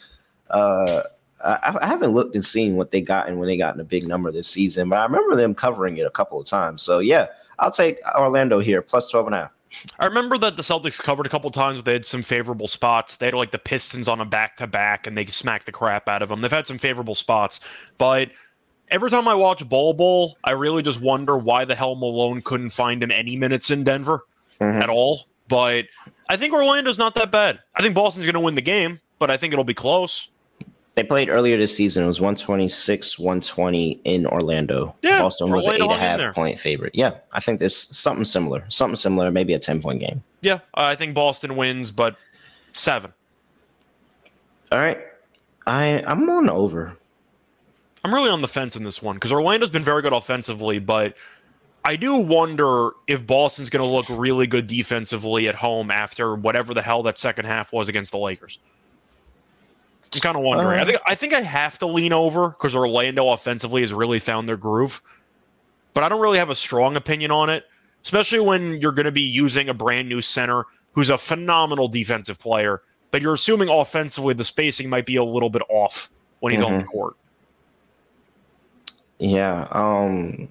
uh, I, I, haven't looked and seen what they got and when they got in a big number this season, but I remember them covering it a couple of times. So yeah, I'll take Orlando here plus 12 and a half.
I remember that the Celtics covered a couple times. They had some favorable spots. They had like the Pistons on a back to back, and they smacked the crap out of them. They've had some favorable spots, but every time I watch Bol Bol, I really just wonder why the hell Malone couldn't find him any minutes in Denver mm-hmm. at all. But I think Orlando's not that bad. I think Boston's going to win the game, but I think it'll be close.
They played earlier this season. It was 126, 120 in Orlando.
Yeah,
Boston was an eight and a half point favorite. Yeah, I think there's something similar. Something similar, maybe a 10 point game.
Yeah, uh, I think Boston wins, but seven.
All right. I I'm on over.
I'm really on the fence in this one because Orlando's been very good offensively, but I do wonder if Boston's going to look really good defensively at home after whatever the hell that second half was against the Lakers. I'm kind of wondering. Uh, I think I think I have to lean over because Orlando offensively has really found their groove, but I don't really have a strong opinion on it. especially when you're going to be using a brand new center who's a phenomenal defensive player, but you're assuming offensively the spacing might be a little bit off when he's mm-hmm. on the court.
Yeah. Um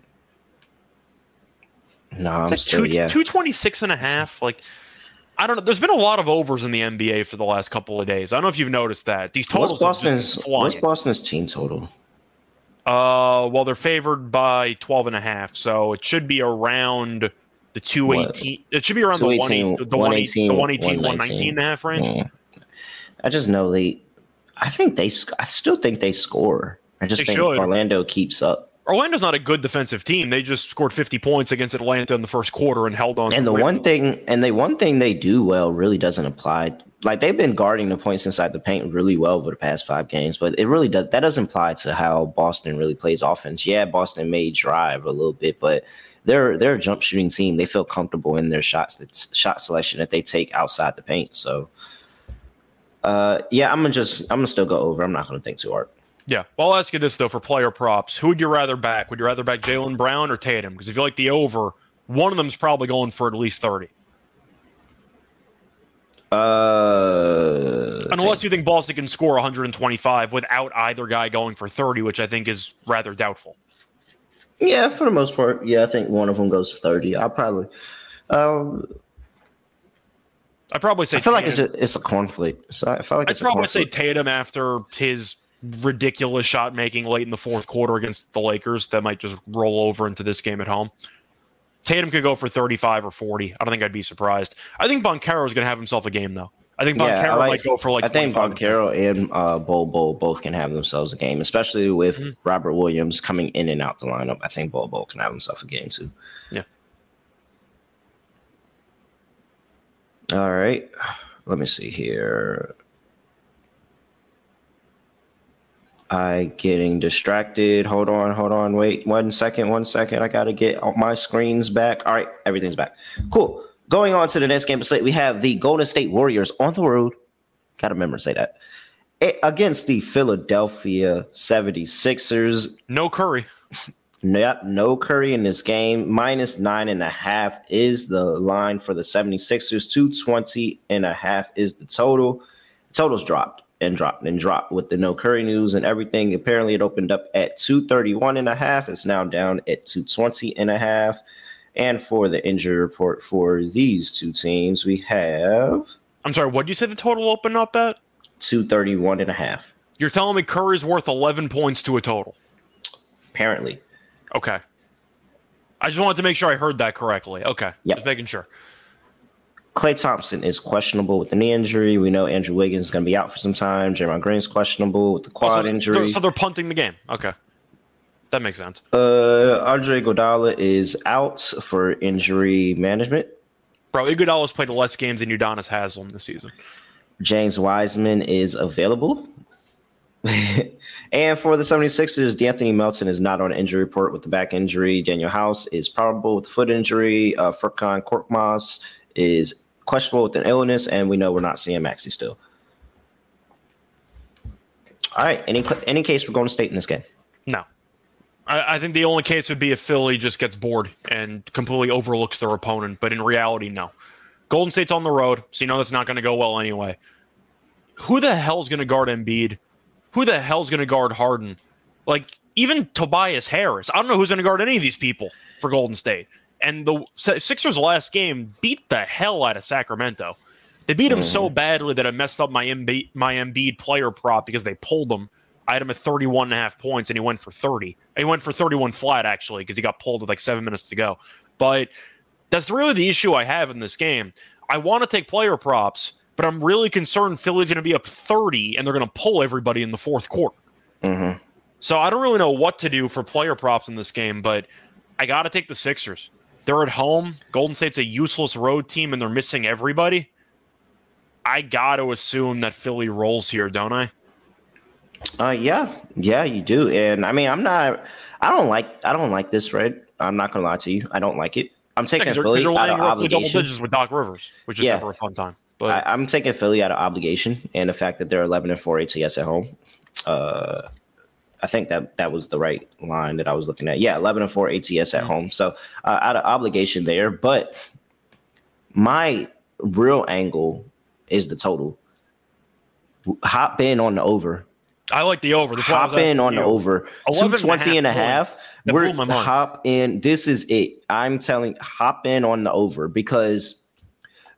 no, I'm still,
two,
yeah.
226 and a half. Like, I don't know. There's been a lot of overs in the NBA for the last couple of days. I don't know if you've noticed that. These totals
what's Boston's, what's Boston's team total?
Uh, well, they're favored by 12 and a half, so it should be around the 218. What? It should be around the 118, the 118, the 118, 119 and a half range. Mm.
I just know they, I think they, I still think they score. I just they think should. Orlando keeps up.
Orlando's not a good defensive team. They just scored 50 points against Atlanta in the first quarter and held on.
And the one thing, and the one thing they do well really doesn't apply. Like they've been guarding the points inside the paint really well over the past five games, but it really does. That doesn't apply to how Boston really plays offense. Yeah, Boston may drive a little bit, but they're they're a jump shooting team. They feel comfortable in their shots, that shot selection that they take outside the paint. So, uh, yeah, I'm gonna just I'm gonna still go over. I'm not gonna think too hard.
Yeah. Well, I'll ask you this though: for player props, who would you rather back? Would you rather back Jaylen Brown or Tatum? Because if you like the over, one of them's probably going for at least thirty.
Uh,
unless you think Boston can score 125 without either guy going for 30, which I think is rather doubtful.
Yeah, for the most part, yeah, I think one of them goes for 30. I'll probably. Um,
I probably say.
I feel Tatum. like it's a it's a conflict. So I feel like
I'd probably say Tatum after his ridiculous shot making late in the fourth quarter against the Lakers that might just roll over into this game at home. Tatum could go for 35 or 40. I don't think I'd be surprised. I think Banchero is going to have himself a game, though. I think Banchero yeah, like, might go for like.
I think Banchero and uh, Bol Bol both can have themselves a game, especially with mm-hmm. Robert Williams coming in and out the lineup. I think Bol Bol can have himself a game too.
Yeah.
All right. Let me see here. I getting distracted. Hold on, hold on, wait one second, one second. I gotta get my screens back. All right, everything's back. Cool. Going on to the next game of slate, we have the Golden State Warriors on the road. Gotta remember to say that. Against the Philadelphia 76ers.
No Curry.
Yep, no Curry in this game. Minus nine and a half is the line for the 76ers. 220 and a half is the total. Total's dropped and dropped and dropped with the no Curry news and everything. Apparently, it opened up at 231 and a half. It's now down at 220 and a half. And for the injury report for these two teams, we have.
I'm sorry, what did you say the total opened up at?
231 and a half.
You're telling me Curry's worth 11 points to a total?
Apparently.
Okay. I just wanted to make sure I heard that correctly. Okay.
Yeah.
Just making sure.
Klay Thompson is questionable with the knee injury. We know Andrew Wiggins is going to be out for some time. Draymond Green is questionable with the quad oh, so injury.
They're, so they're punting the game. Okay. That makes sense.
Uh, Andre Iguodala is out for injury management.
Bro, Iguodala's played less games than Udonis Haslem this season.
James Wiseman is available. and for the 76ers, De'Anthony Melton is not on injury report with the back injury. Danuel House is probable with the foot injury. Uh, Furkan Korkmaz is questionable with an illness, and we know we're not seeing Maxey still. All right. Any any case we're going to state in this game?
No. I, I, think the only case would be if Philly just gets bored and completely overlooks their opponent. But in reality, no. Golden State's on the road, so you know that's not going to go well anyway. Who the hell's going to guard Embiid? Who the hell's going to guard Harden? Like even Tobias Harris. I don't know who's going to guard any of these people for Golden State. And the Sixers' last game beat the hell out of Sacramento. They beat him mm. so badly that I messed up my Embiid, my Embiid player prop because they pulled him. I had him at 31 and a half points, and he went for 30. He went for 31 flat, actually, because he got pulled with like seven minutes to go. But that's really the issue I have in this game. I want to take player props, but I'm really concerned Philly's going to be up 30, and they're going to pull everybody in the fourth quarter.
Mm-hmm.
So I don't really know what to do for player props in this game, but I got to take the Sixers. They're at home. Golden State's a useless road team and they're missing everybody. I got to assume that Philly rolls here, don't I?
Uh, yeah, yeah, you do. And I mean, I'm not. I don't like. I don't like this red. I'm not gonna lie to you. I don't like it. I'm taking yeah, Philly out of obligation. Double
digits with Doc Rivers, which is yeah. never a fun time. But
I, am taking Philly out of obligation and the fact that they're 11 and 4 ATS at home. Uh, I think that that was the right line that I was looking at. Yeah, 11 and 4 ATS at mm-hmm. home. So uh, out of obligation there. But my real angle is the total. Hop in on the over.
I like the over. That's
hop in on the over. 220 and a half. And a half. We're hop in. This is it. I'm telling hop in on the over because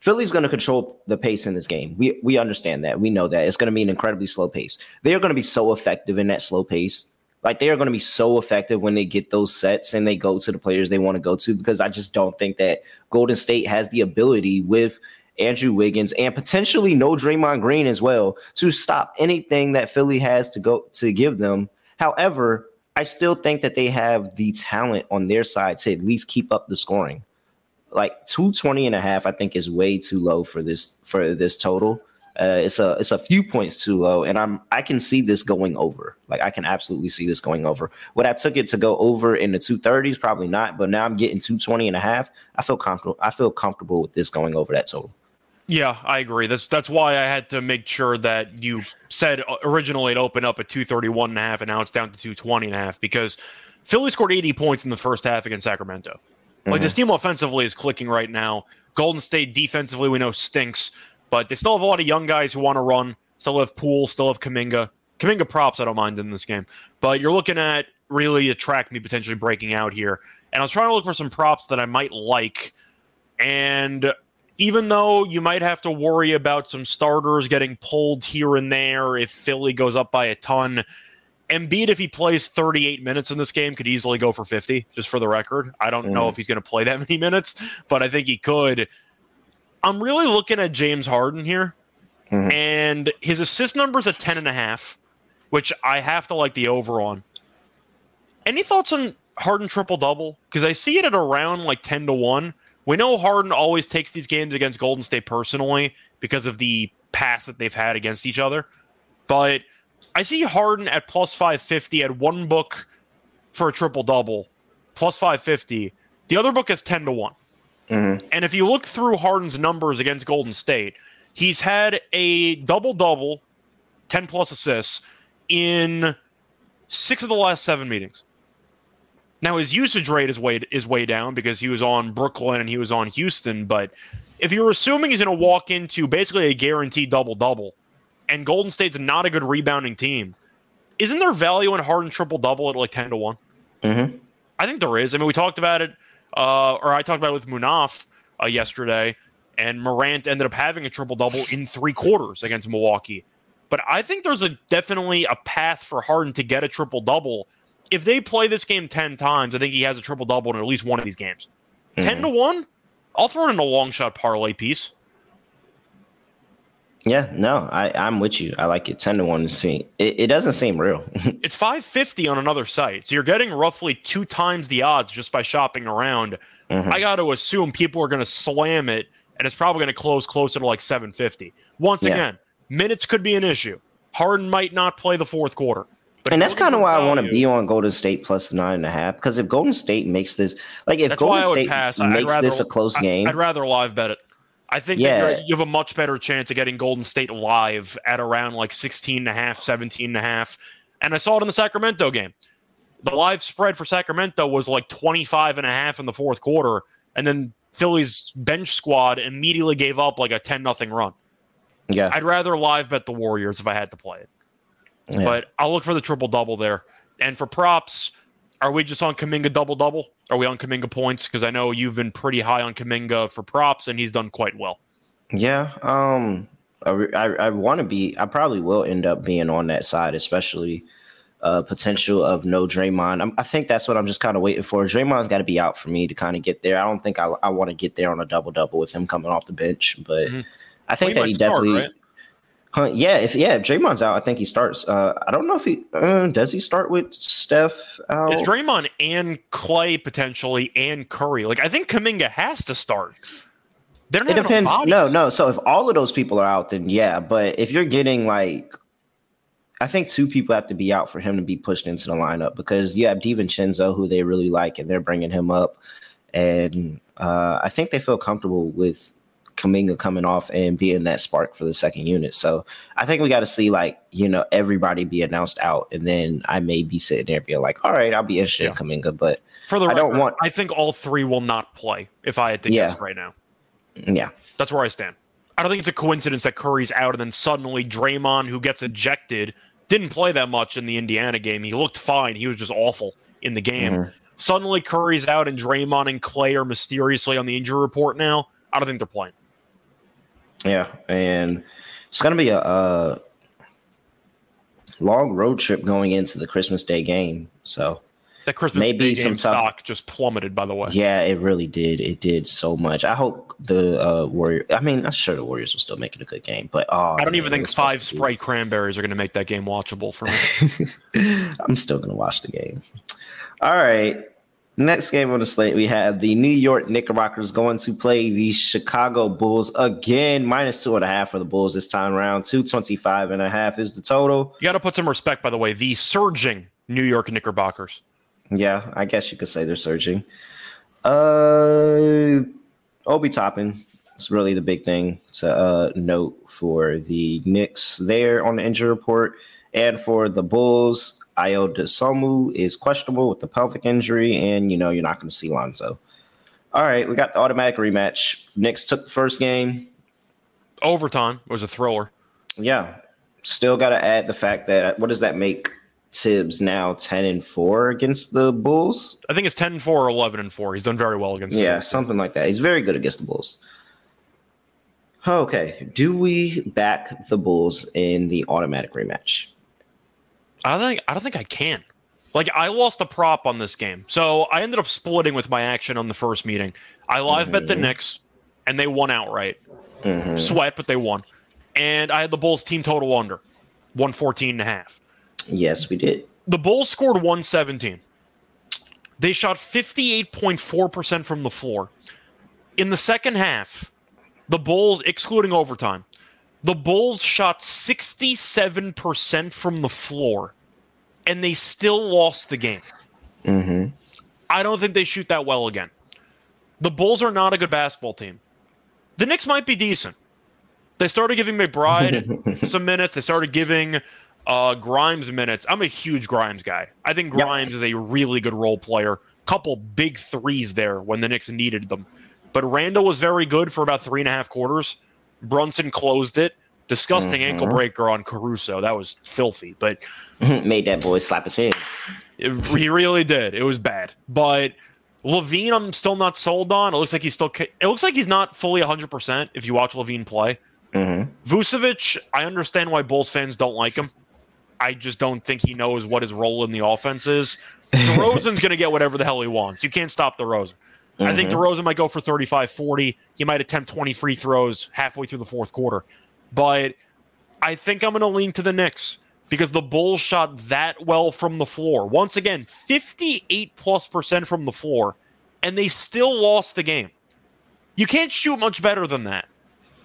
Philly's going to control the pace in this game. We we understand that. We know that it's going to be an incredibly slow pace. They are going to be so effective in that slow pace. Like they are going to be so effective when they get those sets and they go to the players they want to go to. Because I just don't think that Golden State has the ability with Andrew Wiggins and potentially no Draymond Green as well to stop anything that Philly has to go to give them. However, I still think that they have the talent on their side to at least keep up the scoring like 220 and a half, I think is way too low for this for this total. Uh, it's a it's a few points too low, and I'm I can see this going over. Like I can absolutely see this going over. What I took it to go over in the 230s, probably not, but now I'm getting 220 and a half. I feel comfortable. I feel comfortable with this going over that total.
Yeah, I agree. That's that's why I had to make sure that you said originally it opened up at 231 and a half, and now it's down to 220 and a half because Philly scored 80 points in the first half against Sacramento. Like mm-hmm. this team offensively is clicking right now. Golden State defensively, we know stinks, but they still have a lot of young guys who want to run. Still have Poole, still have Kuminga. Kuminga props, I don't mind in this game. But you're looking at really attract me potentially breaking out here. And I was trying to look for some props that I might like. And even though you might have to worry about some starters getting pulled here and there if Philly goes up by a ton, Embiid, if he plays 38 minutes in this game, could easily go for 50, just for the record. I don't mm. know if he's going to play that many minutes, but I think he could. I'm really looking at James Harden here, mm. and his assist number is at 10 and a half, which I have to like the over on. Any thoughts on Harden triple double? Because I see it at around like 10 to 1. We know Harden always takes these games against Golden State personally because of the past that they've had against each other. But I see Harden at plus 550 at one book for a triple double, plus 550. The other book is 10 to one mm-hmm. And if you look through Harden's numbers against Golden State, he's had a double double, 10 plus assists in six of the last seven meetings. Now his usage rate is way is way down because he was on Brooklyn and he was on Houston. But if you're assuming he's going to walk into basically a guaranteed double double, and Golden State's not a good rebounding team, isn't there value in Harden triple double at like ten to one? Mm-hmm. I think there is. I mean, we talked about it, uh, or I talked about it with Munaf uh, yesterday, and Morant ended up having a triple double in three quarters against Milwaukee. But I think there's a definitely a path for Harden to get a triple double. If they play this game ten times, I think he has a triple double in at least one of these games. Mm-hmm. Ten to one, I'll throw it in a long shot parlay piece.
Yeah, no, I, I'm with you. I like it. Ten to one to see. It, it doesn't seem real.
it's five fifty on another site, so you're getting roughly two times the odds just by shopping around. Mm-hmm. I got to assume people are going to slam it, and it's probably going to close closer to like seven fifty. Once yeah. again, minutes could be an issue. Harden might not play the fourth quarter.
But and that's kind of why I want to be on Golden State plus nine and a half because if Golden State makes this, like if Golden State pass. makes this a close game,
I'd rather live bet it. I think yeah. you have a much better chance of getting Golden State live at around like 16 and a half, 17 and a half. And I saw it in the Sacramento game. The live spread for Sacramento was like 25 and a half in the fourth quarter. And then Philly's bench squad immediately gave up like a 10 nothing run. Yeah. I'd rather live bet the Warriors if I had to play it. Yeah. But I'll look for the triple double there. And for props, are we just on Kuminga double double? Are we on Kuminga points? Because I know you've been pretty high on Kuminga for props, and he's done quite well.
Yeah, um, I, I, I want to be. I probably will end up being on that side, especially uh, potential of no Draymond. I'm, i think that's what I'm just kind of waiting for. Draymond's got to be out for me to kind of get there. I don't think I, I want to get there on a double double with him coming off the bench, but mm-hmm. I think well, that he definitely. Start, right? Huh, yeah, if yeah, if Draymond's out, I think he starts. Uh, I don't know if he uh, does. He start with Steph. Out?
Is Draymond and Klay potentially and Curry? Like I think Kuminga has to start. They're not.
It depends. No, no. So if all of those people are out, then yeah. But if you're getting like, I think two people have to be out for him to be pushed into the lineup because you have DiVincenzo, who they really like, and they're bringing him up, and uh, I think they feel comfortable with Kuminga coming off and being that spark for the second unit. So I think we got to see like you know everybody be announced out, and then I may be sitting there being like, all right, I'll be interested
Yeah.
in Kuminga, but
For the
I don't
record,
want-
I think all three will not play. If I had to
Yeah.
guess right now,
yeah,
that's where I stand. I don't think it's a coincidence that Curry's out and then suddenly Draymond, who gets ejected, didn't play that much in the Indiana game. He looked fine. He was just awful in the game.
Mhm.
Suddenly Curry's out and Draymond and Klay are mysteriously on the injury report now. I don't think they're playing.
Yeah, and it's gonna be a, uh long road trip going into the Christmas Day game. So
That Christmas
Maybe
Day
some tough-
stock just plummeted, by the way.
yeah, it really did. It did so much. I hope the uh Warrior. I mean, I'm sure the Warriors will still make it a good game, but oh,
I don't even think five Sprite cranberries are going to make that game watchable for me.
I'm still gonna watch the game. All right. Next game on the slate, we have the New York Knickerbockers going to play the Chicago Bulls again, minus two and a half for the Bulls this time around. 225 and a half is the total.
you got to put some respect, by the way. The surging New York Knickerbockers.
Yeah, I guess you could say they're surging. Uh Obi Toppin is really the big thing to uh, note for the Knicks there on the injury report. And for the Bulls, Ayo Dosunmu is questionable with the pelvic injury, and you know you're not going to see Lonzo. All right, we got the automatic rematch. Knicks took the first game.
Overtime was a thriller.
Yeah, still got to add the fact that what does that make Tibbs now ten and four against the Bulls?
I think it's 10 4 or 11 and 4. He's done very well against
Yeah, something like that. He's very good against the Bulls. Okay, do we back the Bulls in the automatic rematch?
I don't think I don't think I can. Like I lost a prop on this game. So I ended up splitting with my action on the first meeting. I live bet the
Mhm.
Knicks and they won outright.
Mhm.
Sweat, but they won. And I had the Bulls team total under 114 and a half.
Yes, we did.
The Bulls scored 117. They shot 58.4% from the floor. In the second half, the Bulls, excluding overtime, the Bulls shot 67% from the floor, and they still lost the game.
hmm
I don't think they shoot that well again. The Bulls are not a good basketball team. The Knicks might be decent. They started giving McBride some minutes. They started giving uh, Grimes minutes. I'm a huge Grimes guy. I think
Yep.
Grimes is a really good role player. Couple big threes there when the Knicks needed them. But Randle was very good for about three and a half quarters. Brunson closed it. Disgusting ankle
Mhm.
breaker on Caruso. That was filthy. But
Made that boy slap his hands.
it, he really did. It was bad. But LaVine, I'm still not sold on. It looks like he's still. It looks like he's not fully 100 percent if you watch LaVine play.
hmm
Vucevic, I understand why Bulls fans don't like him. I just don't think he knows what his role in the offense is. DeRozan's going to get whatever the hell he wants. You can't stop DeRozan. I think mm-hmm. DeRozan might go for 35 40. He might attempt 20 free throws halfway through the fourth quarter. But I think I'm going to lean to the Knicks because the Bulls shot that well from the floor. Once again, 58 plus percent from the floor, and they still lost the game. You can't shoot much better than that.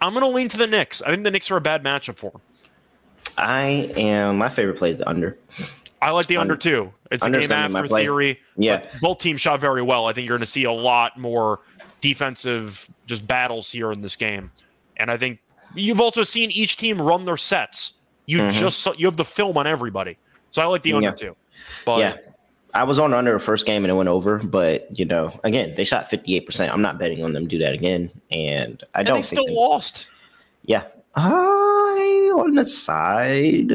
I'm going to lean to the Knicks. I think the Knicks are a bad matchup for them.
I am. My favorite play is the under.
I like the under two. It's the game
gonna be my
after theory.
Yeah.
both teams shot very well. I think you're going to see a lot more defensive just battles here in this game, and I think you've also seen each team run their sets. You
Mhm.
just saw, you have the film on everybody, so I like the under
Yeah.
two. But
yeah. I was on under the first game and it went over, but you know, again, they shot 58%. I'm not betting on them do that again. And I
and
don't
they still
they-
lost.
Yeah. I on the side.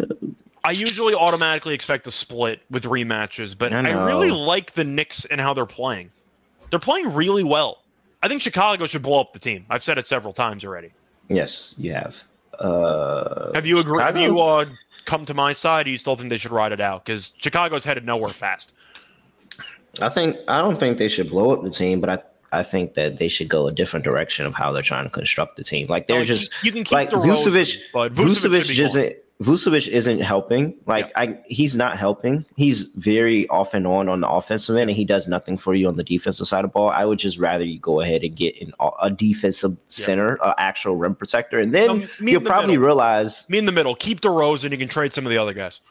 I usually automatically expect a split with rematches, but
I
I, really like the Knicks and how they're playing. They're playing really well. I think Chicago should blow up the team. I've said it several times already.
Yes, you have. Uh
Have you agreed? Have you uh, come to my side? Or you still think they should ride it out? Because Chicago's headed nowhere fast.
I think I don't think they should blow up the team, but I I think that they should go a different direction of how they're trying to construct the team. Like they're
Like,
just
you can keep
like Vucevic.
but Vucevic,
Vucevic
should be
isn't
gone.
Vucevic isn't helping. Like I, he's not helping. He's very off and on on the offensive end, and he does nothing for you on the defensive side of the ball. I would just rather you go ahead and get an, a defensive center, an actual rim protector, and then
No,
you'll
the
probably
middle.
realize,
Me in the middle. Keep DeRozan. You can trade some of the other guys.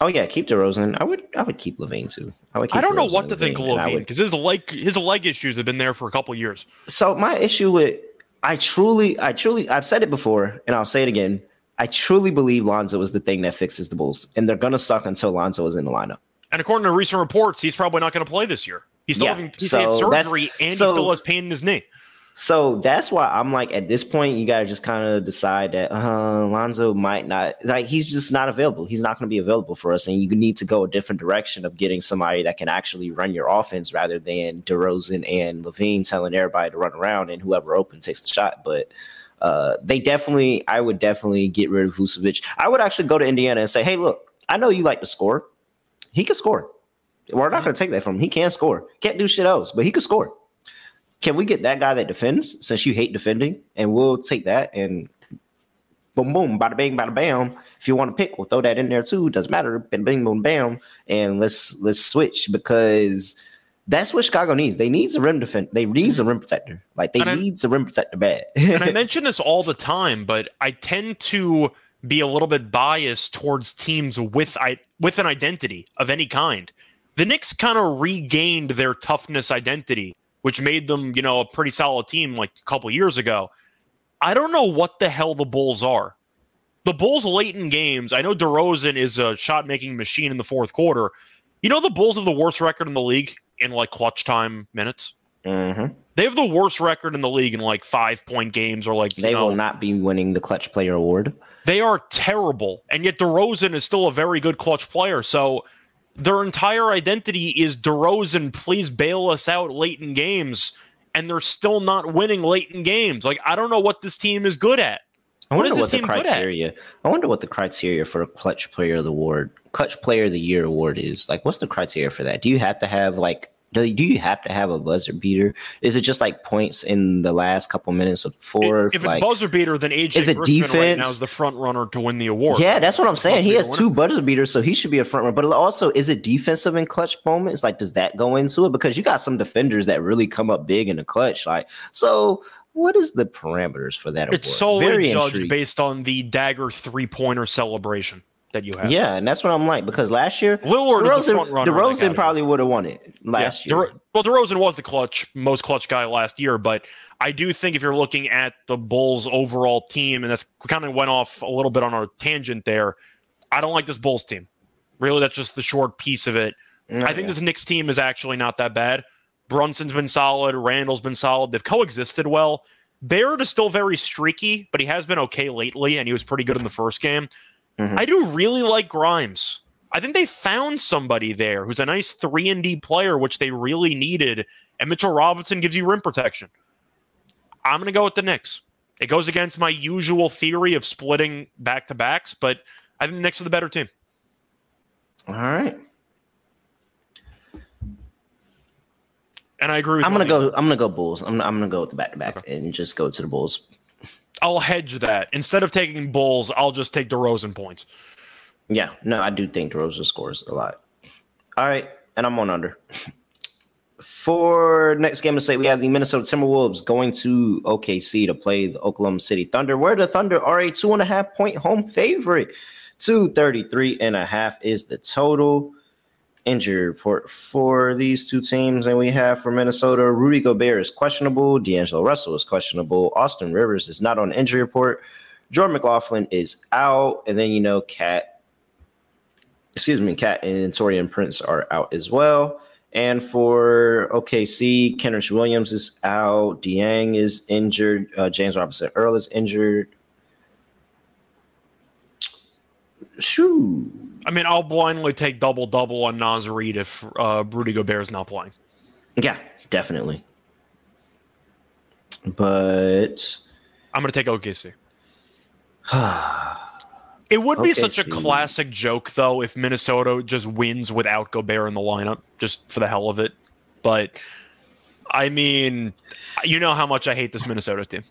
oh yeah, keep DeRozan. I would, I would keep LaVine too. I would. Keep
I don't know what to think of
LaVine
because his leg his leg issues have been there for a couple years.
So my issue with I truly, I truly, I've said it before, and I'll say it again. I truly believe Lonzo is the thing that fixes the Bulls, and they're gonna suck until Lonzo is in the lineup.
And according to recent reports, he's probably not going to play this year. He's still
Yeah,
having he's
so
surgery and
so-
he still has pain in his knee.
So that's why I'm like, at this point, you gotta just kind of decide that uh, Lonzo might not, like, he's just not available. He's not gonna be available for us, and you need to go a different direction of getting somebody that can actually run your offense rather than DeRozan and LaVine telling everybody to run around and whoever open takes the shot. But uh, they definitely, I would definitely get rid of Vucevic. I would actually go to Indiana and say, hey, look, I know you like to score. He can score. We're not going to take that from him. He can score. Can't do shit else, but he can score. Can we get that guy that defends since you hate defending? And we'll take that and boom, boom, bada bang, bada bam. If you want to pick, we'll throw that in there too. Doesn't matter. Bing, bing, boom, bam. And let's let's switch because that's what Chicago needs. They need a rim defend. They need a rim protector. Like they
And
need a rim protector bad.
and I mention this all the time, but I tend to be a little bit biased towards teams with I with an identity of any kind. The Knicks kind of regained their toughness identity, which made them, you know, a pretty solid team like a couple years ago. I don't know what the hell the Bulls are. The Bulls late in games, I know DeRozan is a shot making machine in the fourth quarter. You know the Bulls have the worst record in the league in like clutch time minutes.
Mhm.
They have the worst record in the league in like five point games or like you
They
know,
will not be winning the clutch player award.
they are terrible, and yet DeRozan is still a very good clutch player. So their entire identity is DeRozan, please bail us out late in games, and they're still not winning late in games. Like I don't know what this team is good at.
I wonder what, the
team good at?
criteria. I wonder what the criteria for a clutch player of the award, clutch player of the year award is. Like, what's the criteria for that? Do you have to have like? Do, do you have to have a buzzer beater? Is it just like points in the last couple minutes of the fourth?
if it's buzzer beater, then AJ
Is it
Griffin right now
defense?
is the front runner to win the award.
yeah, that's what I'm saying. He has two buzzer beaters, so he should be a front runner. But also, is it defensive in clutch moments? Like, does that go into it? Because you got some defenders that really come up big in the clutch. Like, so what is the parameters for that?
It's
award?
solely
Very
judged based on the dagger three pointer celebration that you have.
Yeah, and that's what I'm like because last year
Lillard is the front
DeRozan,
runner.
DeRozan probably would have won it last
Yeah,
year.
DeRo- well, DeRozan was the clutch, most clutch guy last year, but I do think if you're looking at the Bulls' overall team, and that's kind of went off a little bit on our tangent there. I don't like this Bulls team. Really, that's just the short piece of it. Mm, I think this Knicks team is actually not that bad. Brunson's been solid. Randle's been solid. They've coexisted well. Barrett is still very streaky, but he has been okay lately, and he was pretty good in the first game.
Mhm.
I do really like Grimes. I think they found somebody there who's a nice three and D player, which they really needed. And Mitchell Robinson gives you rim protection. I'm going to go with the Knicks. It goes against my usual theory of splitting back to backs, but I think the Knicks are the better team.
All right,
And I agree with
I'm gonna go. I'm gonna go Bulls. I'm, I'm gonna go with the back to back and just go to the Bulls.
I'll hedge that. Instead of taking Bulls, I'll just take DeRozan points.
Yeah, no, I do think DeRozan scores a lot. All right, and I'm on under. For next game to say, we have the Minnesota Timberwolves going to OKC to play the Oklahoma City Thunder, where the Thunder are a two and a half point home favorite. 233 and a half is the total. Injury report for these two teams, and we have for Minnesota, Rudy Gobert is questionable, D'Angelo Russell is questionable, Austin Rivers is not on injury report, Jordan McLaughlin is out, and then you know, Cat excuse me, Cat and Taurean Prince are out as well. And for OKC, Kenrich Williams is out. Dieng is injured. Uh, James Robinson Earl is injured. Shoo.
I mean, I'll blindly take double double on Naz Reid if uh, Rudy Gobert is not playing.
Yeah, definitely. But
I'm going to take OKC. It would be such a classic joke, though, if Minnesota just wins without Gobert in the lineup, just for the hell of it. But I mean, you know how much I hate this Minnesota team.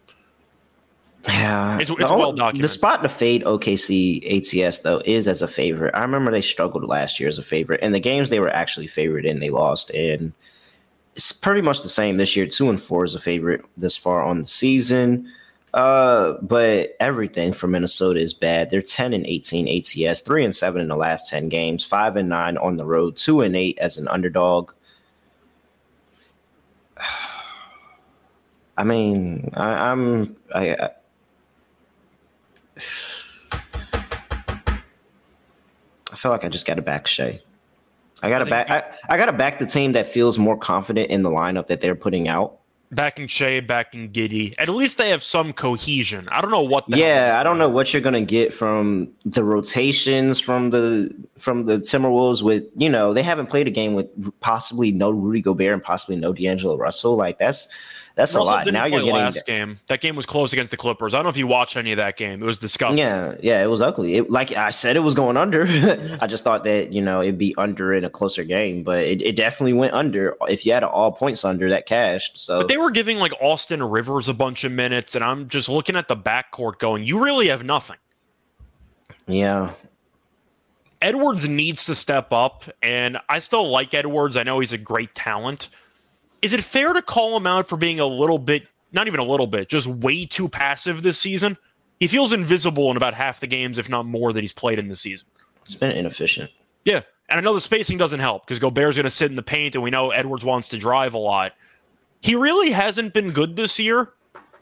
Yeah,
It's- it's well documented.
The spot to fade OKC ATS though is as a favorite. I remember they struggled last year as a favorite, and the games they were actually favored in, they lost. And it's pretty much the same this year. Two and four is a favorite this far on the season. Uh, but everything for Minnesota is bad. They're 10 and 18 ATS, three and seven in the last 10 games, five and nine on the road, two and eight as an underdog. I mean, I, I'm I, I I feel like I just got to back Shai. I got to back. I, I got to back the team that feels more confident in the lineup that they're putting out.
Backing Shai, backing Giddey. At least they have some cohesion. I don't know what.
yeah, I don't know what you're gonna get from the rotations from the from the Timberwolves. With you know, they haven't played a game with possibly no Rudy Gobert and possibly no D'Angelo Russell. Like that's that's
Russell
a lot. Now you're getting
last game. That game was close against the Clippers. I don't know if you watched any of that game. It was disgusting.
Yeah, yeah, it was ugly. It, like I said, it was going under. I just thought that you know it'd be under in a closer game, but it, it definitely went under. If you had all points under, that cashed. So,
but they were giving like Austin Rivers a bunch of minutes, and I'm just looking at the backcourt, going, "You really have nothing."
Yeah,
Edwards needs to step up, and I still like Edwards. I know he's a great talent is it fair to call him out for being a little bit, not even a little bit, just way too passive this season? He feels invisible in about half the games, if not more, that he's played in the season.
It's been inefficient.
Yeah. And I know the spacing doesn't help because Gobert's going to sit in the paint, and we know Edwards wants to drive a lot. He really hasn't been good this year.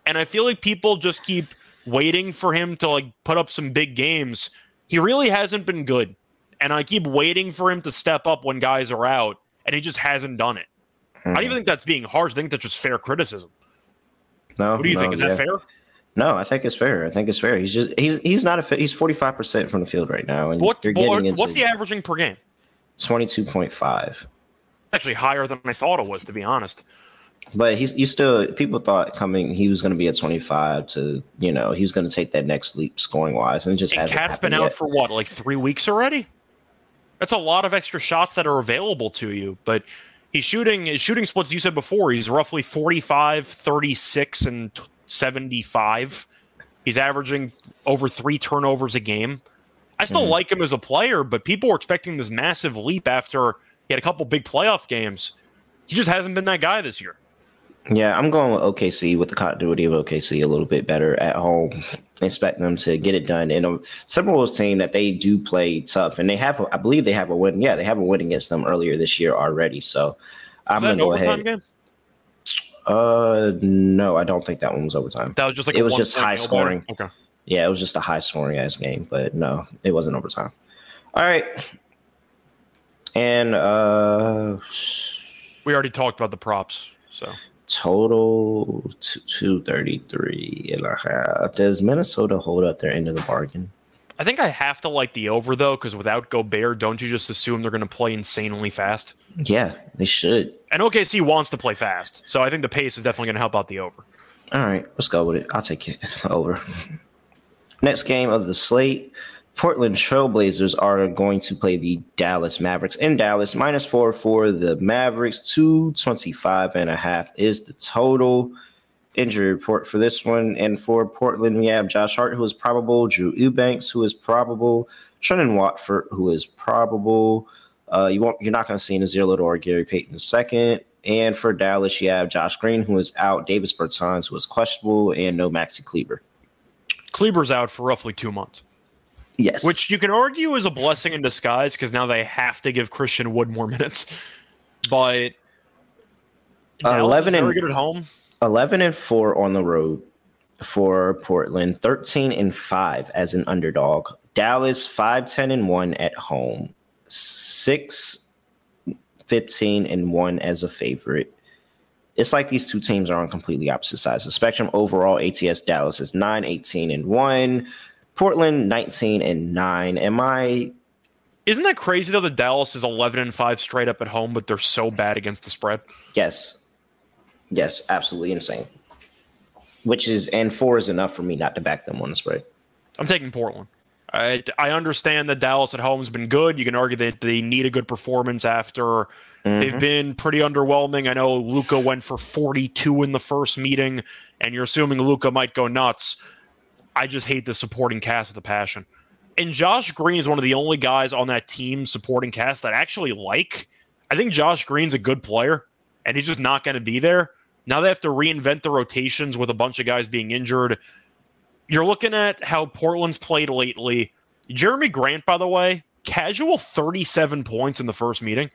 And I feel like people just keep waiting for him to like put up some big games. He really hasn't been good. And I keep waiting for him to step up when guys are out, and he just hasn't done it. Mm-hmm. I don't even hmm. think that's being harsh. I think that's just fair criticism.
No,
what do you
no,
think? Is yeah. that fair?
No, I think it's fair. I think it's fair. He's just he's he's not a he's forty five percent from the field right now, and
what, what what's he averaging per game?
Twenty two point five.
Actually, higher than I thought it was, to be honest.
But he's you still people thought coming he was going to be at twenty five to you know he was going to take that next leap scoring wise, and just
and KAT's been out for what like three weeks already. That's a lot of extra shots that are available to you, but he's shooting his shooting splits you said before he's roughly 45 36 and 75 he's averaging over three turnovers a game. I still mm-hmm. like him as a player but people were expecting this massive leap after he had a couple big playoff games. He just hasn't been that guy this year
yeah, I'm going with OKC with the continuity of OKC a little bit better at home. Expect them to get it done. And a Timberwolves team that they do play tough, and they have, I believe they have a win. Yeah, they have a win against them earlier this year already. So I'm going to go ahead. Game? Uh, no, I don't think that one was overtime.
That was just like
it was just high scoring.
Okay.
Yeah, it was just a high scoring ass game, but no, it wasn't overtime. All right. And uh
we already talked about the props, so
total two thirty three and a half. Does Minnesota hold up their end of the bargain?
I think I have to like the over though, because without Gobert, don't you just assume they're going to play insanely fast?
Yeah, they should.
And OKC wants to play fast, so I think the pace is definitely going to help out the over.
All right, let's go with it. I'll take it over. Next game of the slate. Portland Trailblazers are going to play the Dallas Mavericks in Dallas. Minus four for the Mavericks. 225 and a half is the total injury report for this one. And for Portland, we have Josh Hart, who is probable, Drew Eubanks, who is probable, Trendon Watford, who is probable. Uh, you won't, you're not going to see Little or Gary Payton second. And for Dallas, you have Josh Green, who is out, Davis Bertans, who is questionable, and no Maxi Kleber.
Kleber's out for roughly two months.
Yes.
Which you can argue is a blessing in disguise because now they have to give Christian Wood more minutes. But
uh, 11
and good at home.
11 and 4 on the road for Portland, 13 and 5 as an underdog. Dallas 5 10 and 1 at home. 6 15 and 1 as a favorite. It's like these two teams are on completely opposite sides of the spectrum. Overall, ATS Dallas is 9 18 and 1. Portland 19 and 9. Am I
Isn't that crazy though that Dallas is 11 and 5 straight up at home but they're so bad against the spread?
Yes. Yes, absolutely insane. Which is and 4 is enough for me not to back them on the spread.
I'm taking Portland. I, I understand that Dallas at home has been good. You can argue that they need a good performance after mm-hmm. they've been pretty underwhelming. I know Luka went for 42 in the first meeting, and you're assuming Luka might go nuts. I just hate the supporting cast with a passion. And Josh Green is one of the only guys on that team supporting cast that I actually like. I think Josh Green's a good player, and he's just not going to be there. Now they have to reinvent the rotations with a bunch of guys being injured. You're looking at how Portland's played lately. Jerami Grant, by the way, casual 37 points in the first meeting.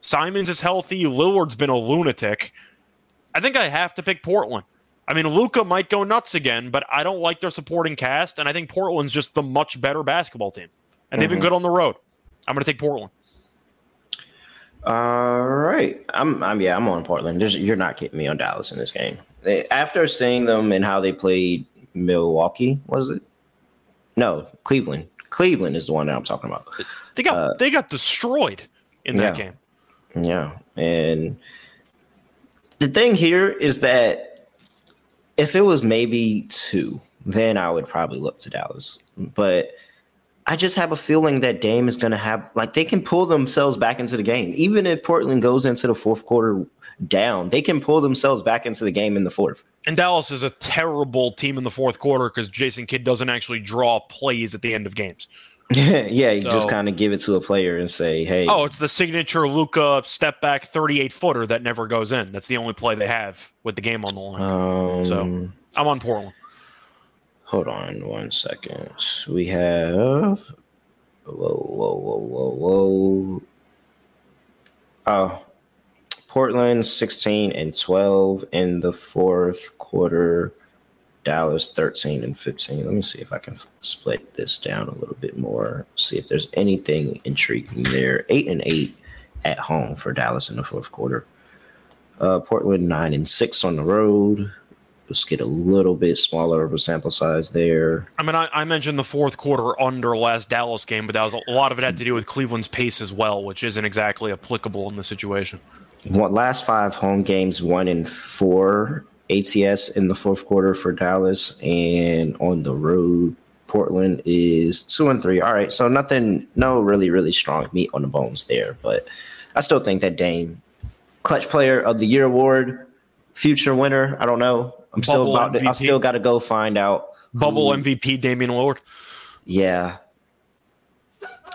Simons is healthy. Lillard's been a lunatic. I think I have to pick Portland. I mean, Luka might go nuts again, but I don't like their supporting cast, and I think Portland's just the much better basketball team, and they've been
Mhm.
good on the road. I'm going to take Portland.
All right, I'm, I'm yeah, I'm on Portland. There's, you're not getting me on Dallas in this game. They- After seeing them and how they played Milwaukee, was it? No, Cleveland. Cleveland is the one that I'm talking about.
They got
Uh,
they got destroyed in that
yeah.
game.
Yeah, and the thing here is that if it was maybe two, then I would probably look to Dallas. But I just have a feeling that Dame is going to have like they can pull themselves back into the game. Even if Portland goes into the fourth quarter down, they can pull themselves back into the game in the fourth.
And Dallas is a terrible team in the fourth quarter because Jason Kidd doesn't actually draw plays at the end of games.
yeah, you just kind of give it to a player and say, "Hey,
Oh, it's the signature Luka step back 38 footer that never goes in. That's the only play they have with the game on the line.
um,
so- I'm on Portland.
Hold on one second. We have. Whoa, whoa, whoa, whoa, whoa. Oh, Portland 16 and 12 in the fourth quarter. Dallas 13 and 15. Let me see if I can split this down a little bit more. See if there's anything intriguing there. 8 and 8 at home for Dallas in the fourth quarter. Uh, Portland 9 and 6 on the road let's get a little bit smaller of a sample size there.
I mean, I, I mentioned the fourth quarter under last Dallas game, but that was a lot of it had to do with Cleveland's pace as well, which isn't exactly applicable in the situation.
What last five home games, one in four ATS in the fourth quarter for Dallas, and on the road, Portland is two and three. All right, so nothing, no really, really strong meat on the bones there, but I still think that Dame, clutch player of the year award, future winner. I don't know. I'm still
Bubble
about. To, I
MVP.
still got to go find out.
Bubble
who-
MVP Damian Lillard.
Yeah.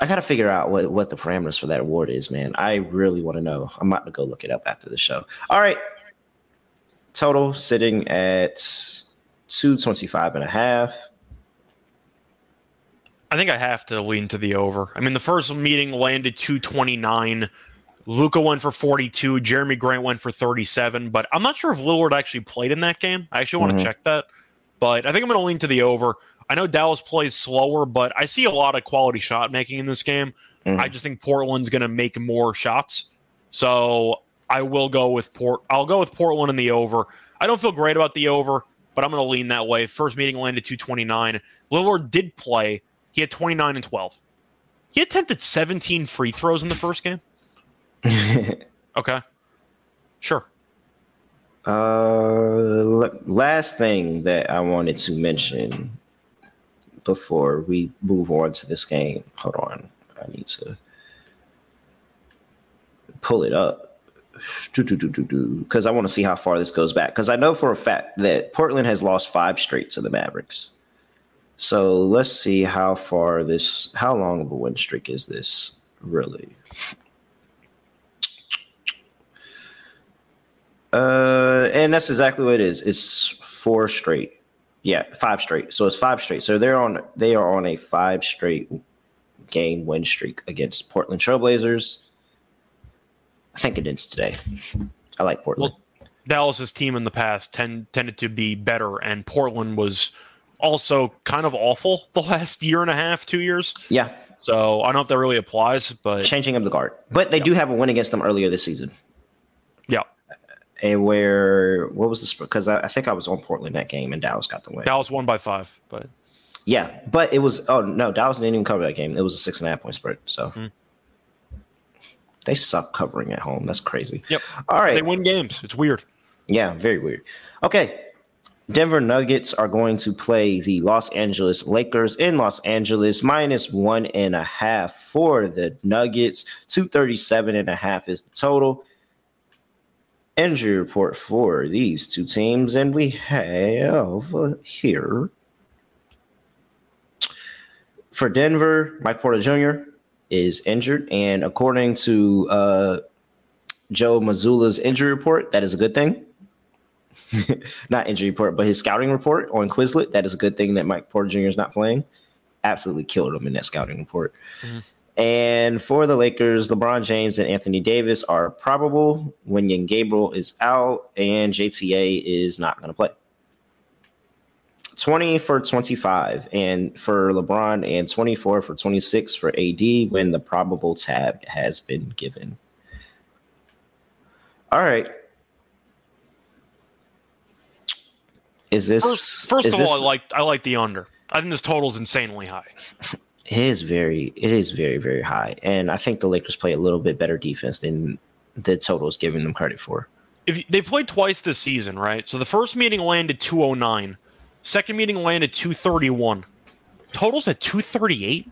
I gotta figure out what, what the parameters for that award is, man. I really want to know. I'm about to go look it up after the show. All right. Total sitting at 225 and a half.
I think I have to lean to the over. I mean, the first meeting landed 229. Luka went for 42. Jerami Grant went for 37. But I'm not sure if Lillard actually played in that game. I actually want to check that. But I think I'm going to lean to the over. I know Dallas plays slower, but I see a lot of quality shot making in this game.
Mhm.
I just think Portland's going to make more shots. So I will go with Port. I'll go with Portland in the over. I don't feel great about the over, but I'm going to lean that way. First meeting landed 229. Lillard did play. He had 29 and 12. He attempted 17 free throws in the first game. Okay. Sure.
uh, l- last thing that I wanted to mention before we move on to this game. Hold on. I need to pull it up. Because I want to see how far this goes back. Because I know for a fact that Portland has lost five straight to the Mavericks. So let's see how far this, how long of a win streak is this really? Uh, and that's exactly what it is. It's four straight. Yeah, five straight. So it's five straight. So they're on they are on a five straight game win streak against Portland Trailblazers. I think it ends today. I like Portland.
Dallas's team in the past tend, tended to be better, and Portland was also kind of awful the last year and a half, two years.
yeah,
So I don't know if that really applies, but
changing of the guard. But they do have a win against them earlier this season.
yeah,
And where what was the because I, I think I was on Portland that game and Dallas got the win.
Dallas won by five. But
Yeah, but it was oh no, Dallas didn't even cover that game. It was a six and a half point spread. So
Mhm.
They suck covering at home. That's crazy.
Yep.
All right.
they win games. It's weird.
Yeah, very weird. Okay. Denver Nuggets are going to play the Los Angeles Lakers in Los Angeles, minus one and a half for the Nuggets. 237 and a half is the total. Injury report for these two teams, and we have here for Denver, Mike Porter Jr. is injured, and according to uh, Joe Mazzulla's injury report, that is a good thing. not injury report, but his scouting report on Quizlet. That is a good thing that Mike Porter Jr. is not playing. Absolutely killed him in that scouting report.
Mhm.
And for the Lakers, LeBron James and Anthony Davis are probable. Wenyen Gabriel is out, and JTA is not going to play. 20 for 25 and for LeBron and 24 for 26 for AD when the probable tab has been given. All right. Is this
First, first
is
of
this,
all, I like I like the under. I think this total is insanely high.
it is very it is very very high and I think the Lakers play a little bit better defense than the total is giving them credit for.
If they've played twice this season, right? So the first meeting landed 209, second meeting landed 231. Totals at 238.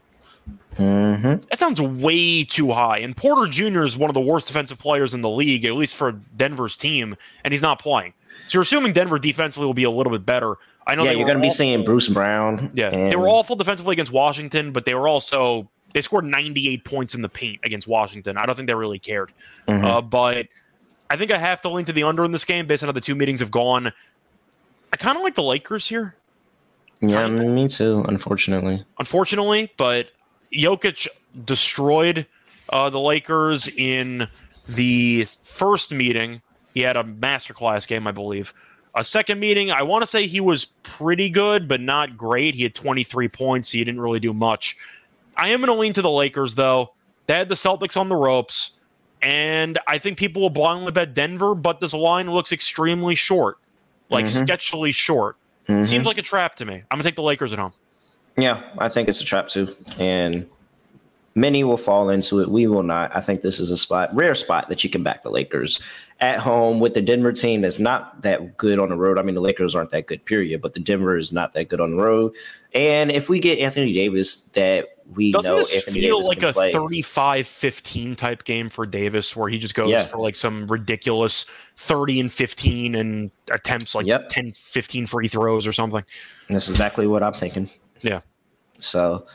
Mhm.
That sounds way too high. And Porter Jr. is one of the worst defensive players in the league, at least for Denver's team, and he's not playing. So you're assuming Denver defensively will be a little bit better. I know
Yeah, you're going to be seeing Bruce Brown.
Yeah, they
and-
were awful defensively against Washington, but they were also they scored 98 points in the paint against Washington. I don't think they really cared.
Mhm.
Uh, but I think I have to lean to the under in this game based on how the two meetings have gone. I kind of like the Lakers here,
yeah, me too. Unfortunately,
unfortunately, but Jokic destroyed uh, the Lakers in the first meeting. He had a masterclass game, I believe. A second meeting, I want to say he was pretty good, but not great. He had 23 points. He didn't really do much. I am going to lean to the Lakers, though. They had the Celtics on the ropes, and I think people will blindly bet Denver, but this line looks extremely short, like
Mhm.
sketchily short.
Mhm.
Seems like a trap to me. I'm going to take the Lakers at home.
yeah, I think it's a trap too, and many will fall into it. We will not. I think this is a spot, rare spot that you can back the Lakers at home with the Denver team that's not that good on the road. I mean, the Lakers aren't that good, period, but the Denver is not that good on the road. And if we get Anthony Davis, that we
Doesn't
know
this
Anthony
feel
Davis
like a
play.
35-15 type game for Davis where he just goes
Yeah.
for like some ridiculous 30 and 15 and attempts like
Yep.
10 15 free throws or something.
That's exactly what I'm thinking.
Yeah.
So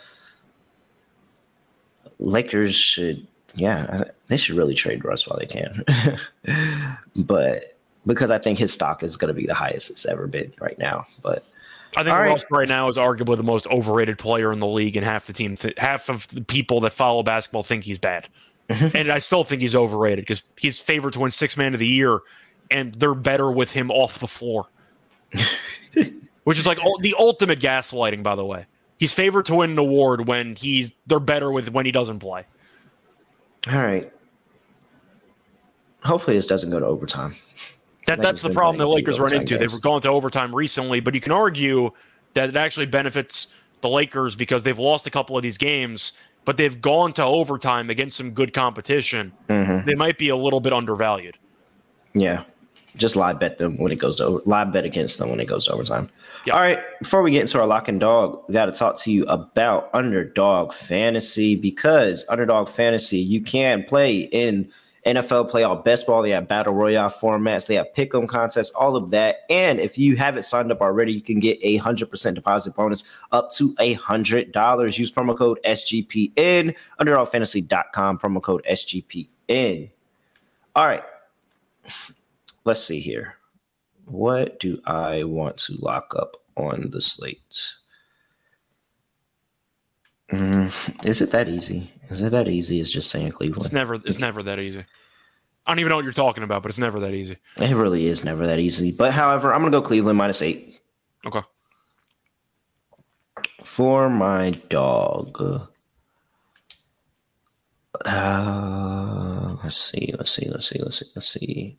Lakers should, yeah, they should really trade Russ while they can. but because I think his stock is going to be the highest it's ever been right now. But
I think Russ right now is arguably the most overrated player in the league and half the team th- half of the people that follow basketball think he's bad.
Mhm.
and I still think he's overrated because he's favored to win six man of the year and they're better with him off the floor. Which is like the ultimate gaslighting by the way. He's favored to win an award when he's they're better with when he doesn't play.
All right. Hopefully this doesn't go to overtime.
That, that's the problem the Lakers run into.
games.
They've gone to overtime recently, but you can argue that it actually benefits the Lakers because they've lost a couple of these games, but they've gone to overtime against some good competition.
Mhm.
They might be a little bit undervalued.
Yeah. Just live bet them when it goes over, live bet against them when it goes to overtime.
Yeah.
All right. Before we get into our lock and dog, we got to talk to you about underdog fantasy because underdog fantasy, you can play in NFL playoff best ball. They have battle royale formats. They have pick 'em contests, all of that. And if you haven't signed up already, you can get a hundred percent deposit bonus up to a hundred dollars. Use promo code SGPN, underdogfantasy.com, promo code SGPN. All right. Let's see here. What do I want to lock up on the slate? Mm, is it that easy? Is it that easy? It's just saying Cleveland.
It's never it's never that easy. I don't even know what you're talking about, but it's never that easy.
It really is never that easy. But however, I'm gonna go Cleveland minus eight
Okay.
for my dog. Uh, let's see. Let's see. Let's see. Let's see. Let's see.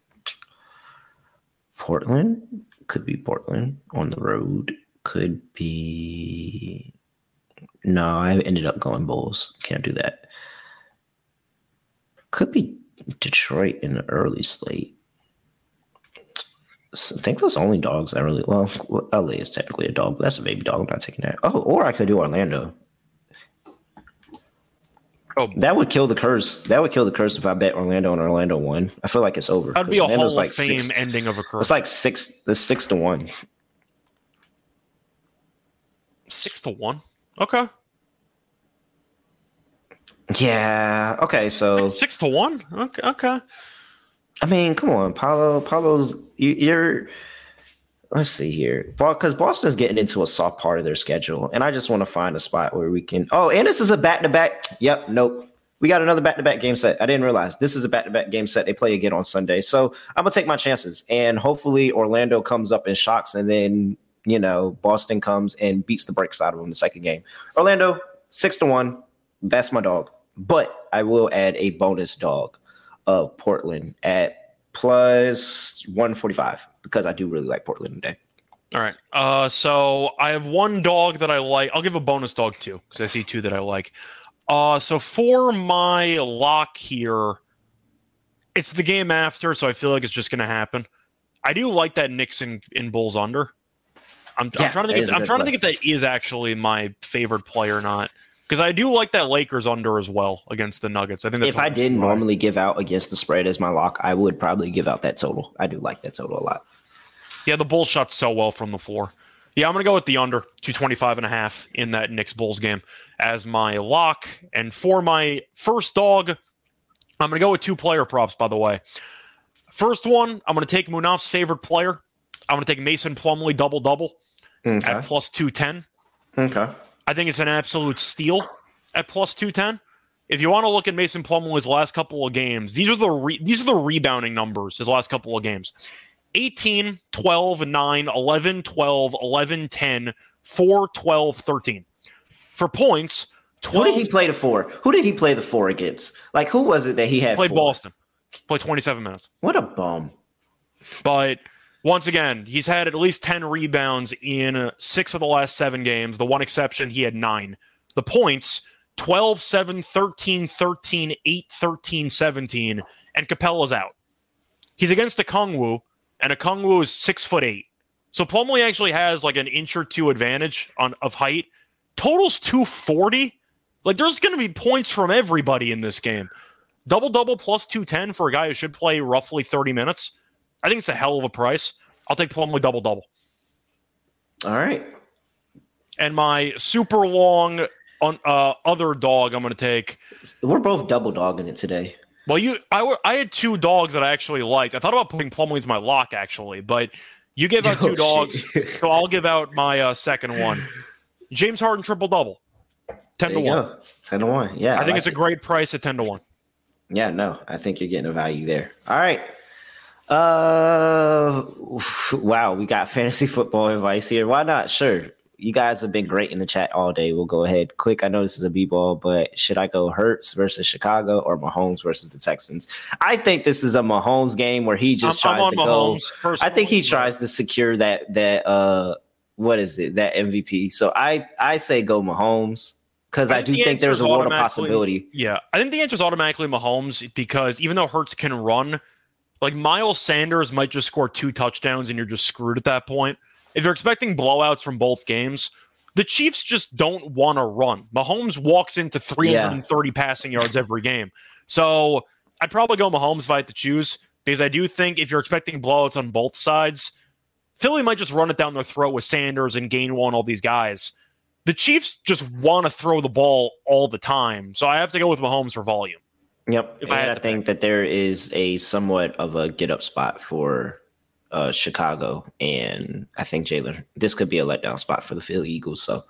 Portland could be Portland on the road. Could be. No, I ended up going Bulls. Can't do that. Could be Detroit in the early slate. So I think those only dogs I really well. LA is technically a dog, but that's a baby dog. I'm not taking that. Oh, or I could do Orlando.
Oh,
That would kill the curse. That would kill the curse if I bet Orlando and Orlando won. I feel like it's over.
that'd be a
'cause
Hall
Orlando's
of
like
Fame
six-
ending of a curse.
It's like six. It's six to one.
Six to one. Okay.
Yeah. Okay. So
Six to one. Okay. Okay.
I mean, come on, Paolo. Paolo's you, you're. Let's see here, because Boston's getting into a soft part of their schedule, and I just want to find a spot where we can. Oh, and this is a back to back. Yep. Nope. We got another back to back game set. I didn't realize this is a back to back game set. They play again on Sunday, so I'm gonna take my chances, and hopefully Orlando comes up and shocks, and then you know, Boston comes and beats the brakes out of them in the second game. Orlando, six to one. That's my dog. But I will add a bonus dog of Portland at plus 145 because I do really like Portland today.
All right. Uh, so I have one dog that I like. I'll give a bonus dog too because I see two that I like. Uh, so for my lock here, it's the game after, so I feel like it's just going to happen. I do like that Knicks in Bulls under. I'm, yeah, I'm trying to think. If, I'm trying play. to think if that is actually my favorite play or not. Because I do like that Lakers under as well against the Nuggets. I think
if I didn't normally give out against the spread as my lock, I would probably give out that total. I do like that total a lot.
Yeah, the Bulls shot so well from the floor. Yeah, I'm going to go with the under 225 and a half in that Knicks Bulls game as my lock. And for my first dog, I'm going to go with two player props, by the way. First one, I'm going to take Munaf's favorite player. I'm going to take Mason Plumlee double double okay. at plus 210.
Okay.
I think it's an absolute steal at plus 210. If you want to look at Mason Plumlee's last couple of games, these are the re- these are the rebounding numbers his last couple of games. 18, 12, 9, 11, 12, 11, 10, 4, 12, 13. For points,
12, Who did he play the four? Who did he play the four against? Like, who was it that he had?
Played four? Boston. Played 27 minutes.
What a bum.
But once again, he's had at least 10 rebounds in six of the last seven games. The one exception, he had nine. The points 12, 7, 13, 13, 8, 13, 17, and Capela's out. He's against Okongwu, and Okongwu is six foot eight. So Plumlee actually has like an inch or two advantage on of height. Totals 240. Like there's going to be points from everybody in this game. Double double plus 210 for a guy who should play roughly 30 minutes. I think it's a hell of a price. I'll take Plumlee double double.
All right.
And my super long uh, other dog I'm going to take.
We're both double dogging it today.
Well, you, I, I had two dogs that I actually liked. I thought about putting Plumlee as my lock actually, but you gave out two oh, dogs, so I'll give out my uh, second one. James Harden triple double, ten there to one. Go.
Ten to one. Yeah,
I, I think like it's it. a great price at ten to one.
Yeah, no, I think you're getting a value there. All right. Uh, wow, we got fantasy football advice here. Why not? Sure you guys have been great in the chat all day. We'll go ahead quick. I know this is a b-ball, but should I go Hurts versus Chicago or Mahomes versus the Texans? I think this is a Mahomes game where he just I'm, tries I'm to go. I think he tries to secure that that uh what is it that MVP. So I I say go Mahomes because I, I, do the think there's a lot of possibility.
Yeah, I think the answer is automatically Mahomes because even though Hurts can run, like Miles Sanders might just score two touchdowns and you're just screwed at that point if you're expecting blowouts from both games, the Chiefs just don't want to run. Mahomes walks into 330 yeah. passing yards every game. So I'd probably go Mahomes if I had to choose because I do think if you're expecting blowouts on both sides, Philly might just run it down their throat with Sanders and Gainwell and all these guys. The Chiefs just want to throw the ball all the time. So I have to go with Mahomes for volume.
Yep. If and I, I think pick. that there is a somewhat of a get up spot for uh, Chicago, and I think Jalen. This could be a letdown spot for the Philly Eagles. So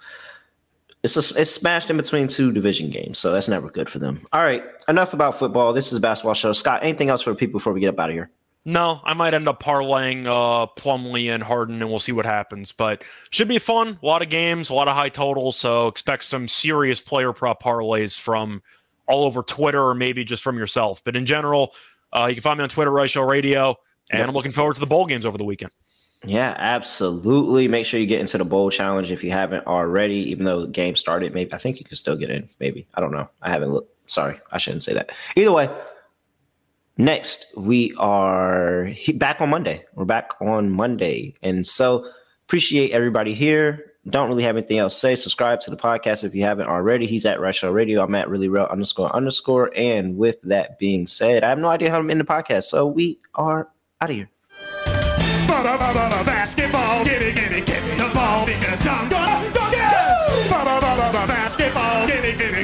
it's a, it's smashed in between two division games, so that's never good for them. All right, enough about football. This is a basketball show. Scott, anything else for people before we get up out of here?
No, I might end up parlaying uh, Plumlee and Harden, and we'll see what happens. But should be fun. A lot of games, a lot of high totals. So expect some serious player prop parlays from all over Twitter, or maybe just from yourself. But in general, uh, you can find me on Twitter, Right Show Radio. And. I'm looking forward to the bowl games over the weekend.
Yeah, absolutely. Make sure you get into the bowl challenge if you haven't already. Even though the game started, maybe I think you can still get in. Maybe I don't know. I haven't looked. Sorry, I shouldn't say that. Either way, next we are back on Monday. We're back on Monday, and so appreciate everybody here. Don't really have anything else to say. Subscribe to the podcast if you haven't already. He's at Retro Radio. I'm at really real underscore underscore. And with that being said, I have no idea how to end the podcast, so we are out of here. Basketball, give it, give it, give me the ball because I'm gonna it. Basketball, give it, give it.